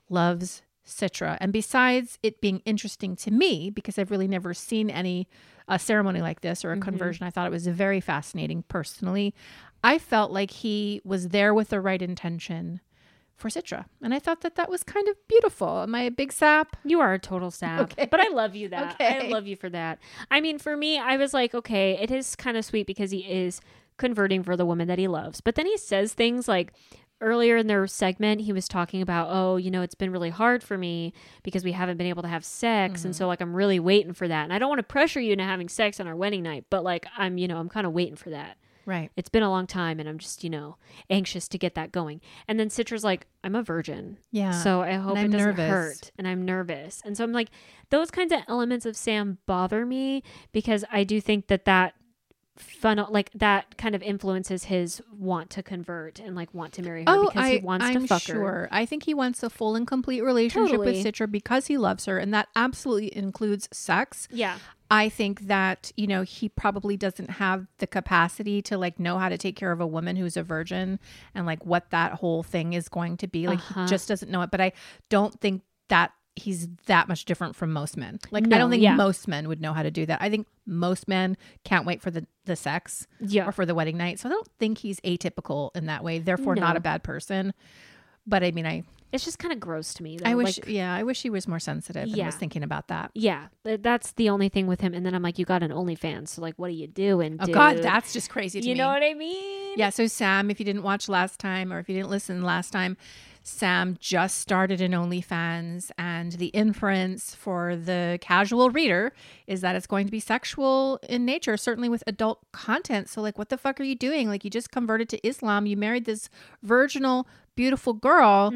loves Citra. And besides it being interesting to me, because I've really never seen any a ceremony like this or a mm-hmm. conversion, I thought it was very fascinating personally. I felt like he was there with the right intention for Citra. And I thought that that was kind of beautiful. Am I a big sap? You are a total sap. Okay. But I love you that. I love you for that. I mean, for me, I was like, okay, it is kind of sweet because he is converting for the woman that he loves. But then he says things like earlier in their segment, he was talking about, oh, you know, it's been really hard for me because we haven't been able to have sex. And so, mm-hmm. like, I'm really waiting for that. And I don't want to pressure you into having sex on our wedding night, but like, I'm, you know, I'm kind of waiting for that. Right. It's been a long time and I'm just, you know, anxious to get that going. And then Citra's like, I'm a virgin. Yeah. So I hope it doesn't nervous. hurt. And I'm nervous. And so I'm like, those kinds of elements of Sam bother me because I do think that that funnel, like that kind of influences his want to convert and like want to marry her Oh, because I, he wants I'm to fuck sure. her. I think he wants a full and complete relationship Totally. with Citra because he loves her, and that absolutely includes sex. Yeah. I think that, you know, he probably doesn't have the capacity to like know how to take care of a woman who's a virgin and like what that whole thing is going to be. Like Uh-huh. he just doesn't know it. But I don't think that he's that much different from most men. Like I don't think yeah. most men would know how to do that. I think most men can't wait for the the sex Yeah. or for the wedding night. So I don't think he's atypical in that way. Therefore not a bad person. But I mean I It's just kind of gross to me. Though. I wish Like, yeah, I wish he was more sensitive and Yeah. was thinking about that. yeah, that's the only thing with him. And then I'm like, you got an OnlyFans, so like, what are you doing? Oh dude? god, that's just crazy to you me. know what I mean? Yeah, so Sam, if you didn't watch last time or if you didn't listen last time, Sam just started an OnlyFans, and the inference for the casual reader is that it's going to be sexual in nature, certainly with adult content. So, like, what the fuck are you doing? Like, you just converted to Islam, you married this virginal, beautiful girl.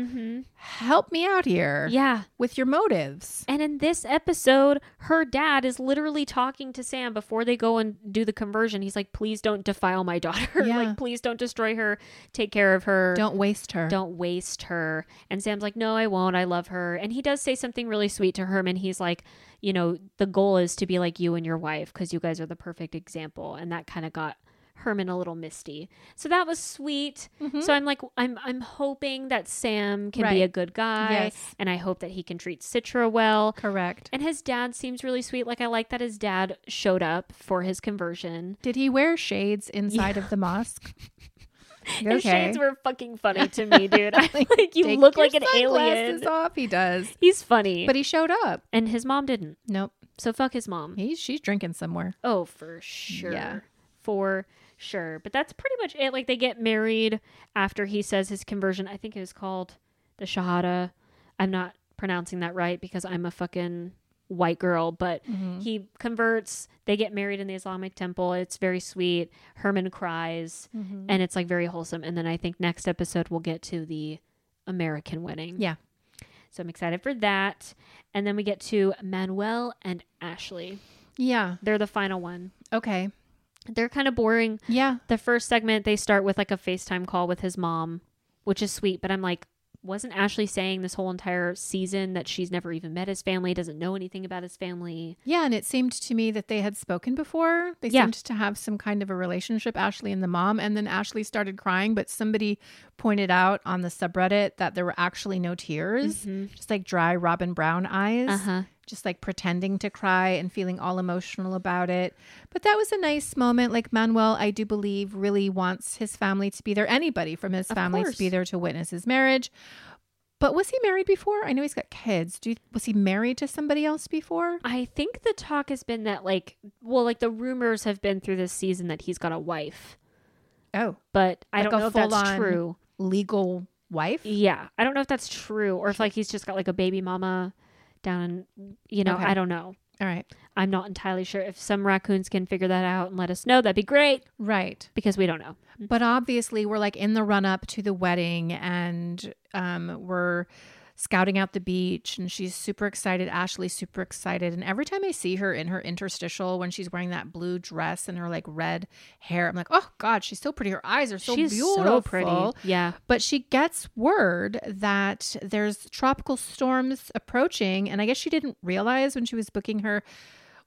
Help me out here Mm-hmm. Yeah. with your motives. And in this episode, her dad is literally talking to Sam before they go and do the conversion. He's like, please don't defile my daughter. Yeah. like, please don't destroy her. Take care of her. Don't waste her. Don't waste her. And Sam's like, no, I won't. I love her. And he does say something really sweet to Herman. He's like, you know, the goal is to be like you and your wife because you guys are the perfect example. And that kind of got Herman a little misty. So that was sweet. So I'm like, I'm I'm hoping that Sam can be Mm-hmm. A good guy. Yes. And I hope that he can treat Citra well. Correct. And his dad seems really sweet. Like I like that his dad showed up for his conversion. Did he wear shades inside of the mosque? His shades were fucking funny to me, dude. I like you look like an alien. off. He does. He's funny. But he showed up. and his mom didn't. Nope. So fuck his mom. He's she's drinking somewhere. Oh, for sure. Yeah. For sure. But that's pretty much it. Like they get married after he says his conversion. I think it was called the Shahada. I'm not pronouncing that right because I'm a fucking white girl, but Mm-hmm. he converts. They get married in the Islamic temple. It's very sweet. Herman cries, Mm-hmm. and it's like very wholesome. And then I think next episode we'll get to the American wedding. Yeah. So I'm excited for that. And then we get to Manuel and Ashley. Yeah. They're the final one. Okay. They're kind of boring. Yeah. The first segment, they start with like a FaceTime call with his mom, which is sweet. But I'm like, wasn't Ashley saying this whole entire season that she's never even met his family, doesn't know anything about his family? Yeah, and it seemed to me that they had spoken before. They Yeah. seemed to have some kind of a relationship, Ashley and the mom. And then Ashley started crying, but somebody pointed out on the subreddit that there were actually no tears, just like dry Robyn Brown eyes, Uh huh. Just like pretending to cry and feeling all emotional about it. But that was a nice moment. Like Manuel, I do believe, really wants his family to be there, anybody from his Of family course. to be there to witness his marriage. But was he married before? I know he's got kids. Do you, was he married to somebody else before? I think the talk has been that, like, well, like the rumors have been through this season that he's got a wife, Oh, but I Like don't know if that's true. legal wife. Yeah, I don't know if that's true or if like he's just got like a baby mama down in, you know, Okay. I don't know. All right. I'm not entirely sure. If some raccoons can figure that out and let us know, that'd be great Right. because we don't know. But obviously, we're like in the run up to the wedding and um, we're scouting out the beach and she's super excited. Ashley's super excited. And every time I see her in her interstitial when she's wearing that blue dress and her like red hair, I'm like, oh God, she's so pretty. Her eyes are so She's beautiful. so pretty. Yeah. But she gets word that there's tropical storms approaching. And I guess she didn't realize when she was booking her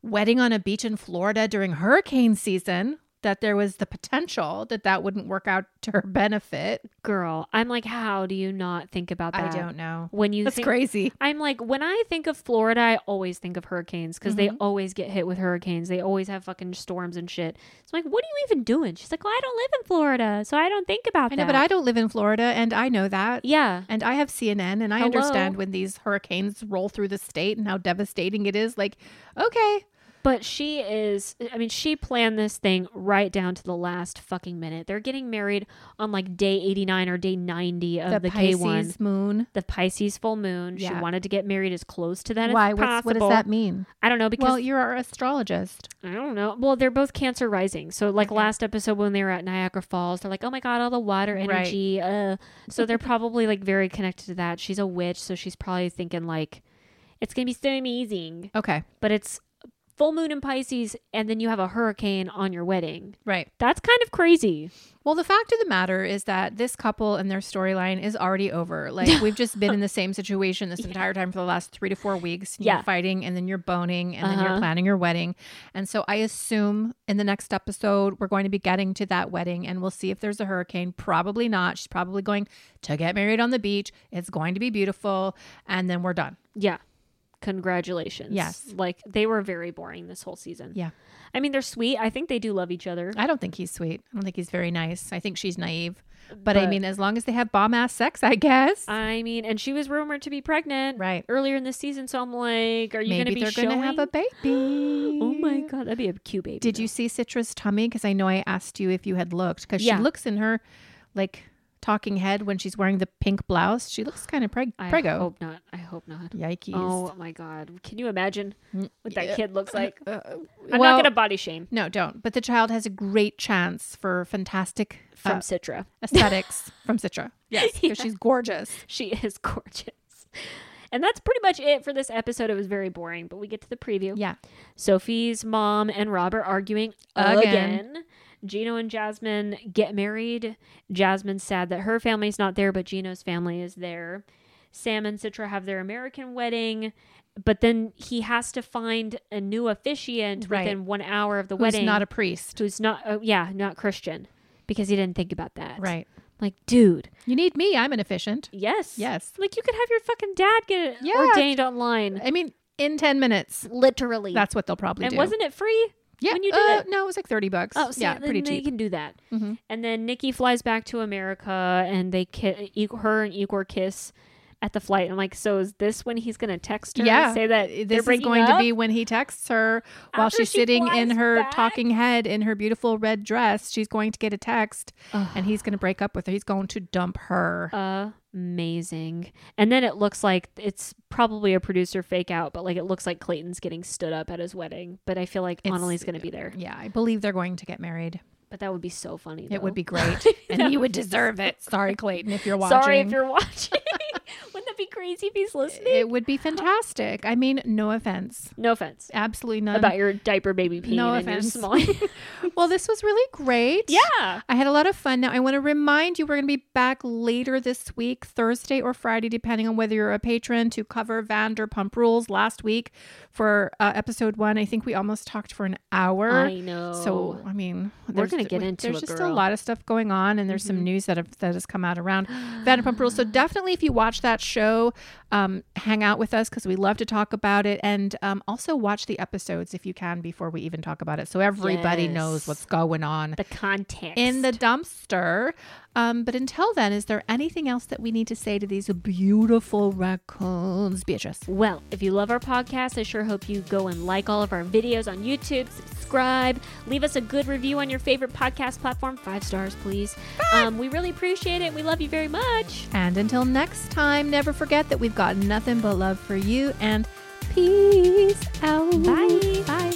wedding on a beach in Florida during hurricane season that there was the potential that that wouldn't work out to her benefit. Girl, I'm like, how do you not think about that? I don't know. When you That's think, crazy. I'm like, when I think of Florida, I always think of hurricanes because they Mhm. always get hit with hurricanes. They always have fucking storms and shit. So I'm like, what are you even doing? She's like, well, I don't live in Florida, so I don't think about I that. know, but I don't live in Florida and I know that. yeah. And I have CNN and I Hello? understand when these hurricanes roll through the state and how devastating it is. Like, okay. But she is, I mean, she planned this thing right down to the last fucking minute. They're getting married on like day 89 or day 90 of the, the K1. Pisces moon. The Pisces full moon. She wanted to get married as close to that Why? as What's, possible. what does that mean? I don't know because Well, you're our astrologist. I don't know. Well, they're both Cancer rising. So, like Okay. last episode when they were at Niagara Falls, they're like, "Oh my god, all the water Right. energy." Uh, so they're probably like very connected to that. She's a witch, so she's probably thinking like, "It's gonna be so amazing." Okay. But it's full moon in Pisces, and then you have a hurricane on your wedding. Right. That's kind of crazy. Well, the fact of the matter is that this couple and their storyline is already over. Like we've just been in the same situation this entire time for the last three to four weeks. You're Yeah. fighting, and then you're boning, and then you're Uh-huh. planning your wedding. And so I assume in the next episode we're going to be getting to that wedding, and we'll see if there's a hurricane. Probably not. She's probably going to get married on the beach. It's going to be beautiful, and then we're done. Yeah. Congratulations. Yes. Like they were very boring this whole season. Yeah. I mean, they're sweet. I think they do love each other. I don't think he's sweet. I don't think he's very nice. I think she's naive. But, I mean, as long as they have bomb ass sex, I guess. I mean, and she was rumored to be pregnant right. earlier in the season. So I'm like, are you going to be they're going to have a baby. Oh my god, that'd be a cute baby. Did though. you see Citra's tummy? Because I know I asked you if you had looked. Because Yeah. she looks in her like talking head when she's wearing the pink blouse. She looks kind of preg- I prego. hope not. I hope not. Yikes. Oh my god, can you imagine what that kid looks like? Uh, I'm well, not gonna body shame No, don't. But the child has a great chance for fantastic from uh, Citra. aesthetics from Citra. Yes, because Yeah. she's gorgeous. She is gorgeous. And that's pretty much it for this episode. It was very boring, but we get to the preview. Yeah. Sophie's mom and Rob are arguing Again. again. Gino and Jasmine get married. Jasmine's sad that her family's not there, but Gino's family is there. Sam and Citra have their American wedding, but then he has to find a new officiant Right. within one hour of the Who's wedding. not a priest. who's not, uh, yeah, not Christian, because he didn't think about that. Right. Like, dude, You need me. I'm an efficient. yes, Yes. Like you could have your fucking dad get Yeah. ordained online, I mean, in 10 minutes. literally. That's what they'll probably and do. And wasn't it free? Yeah. when you did uh, it? No, it was like 30 bucks. Oh, see, yeah, pretty cheap. can do that. Mhm. And then Nikki flies back to America, and they ki- her and Igor kiss at the flight. I'm like, so is this when he's going to text her? Yeah, and say that this is going to be when he texts her while After she's she sitting in her back? talking head in her beautiful red dress. She's going to get a text, Ugh. and he's going to break up with her. He's going to dump her. amazing. And then it looks like it's probably a producer fake out, but like it looks like Clayton's getting stood up at his wedding. But I feel like It's- Anali's going to be there. yeah, I believe they're going to get married. But that would be so funny. It would be great, and he would deserve it. Sorry, Clayton, if you're watching. Sorry if you're watching. Wouldn't that be crazy if he's listening? It would be fantastic. I mean, no offense. no offense Absolutely none. about your diaper baby peeing No offense. well, this was really great. yeah. I had a lot of fun. Now, I want to remind you we're going to be back later this week, Thursday or Friday, depending on whether you're a patron, to cover Vanderpump Rules. Last week for uh, episode one, I think we almost talked for an hour. I know. So, I mean, We're gonna get into There's it, just girl. a lot of stuff going on, and there's some news that have, that has come out around Vanderpump Rules. So definitely, if you watch that show, um, hang out with us because we love to talk about it, and um, also watch the episodes if you can before we even talk about it, so everybody knows what's going on the context in the dumpster. Um, but until then, is there anything else that we need to say to these beautiful raccoons, Beatrice? Well, if you love our podcast, I sure hope you go and like all of our videos on YouTube, subscribe, leave us a good review on your favorite podcast platform. Five stars, please. Um, we really appreciate it. We love you very much. And until next time, never forget that we've Got nothing but love for you and peace out. Bye. Bye.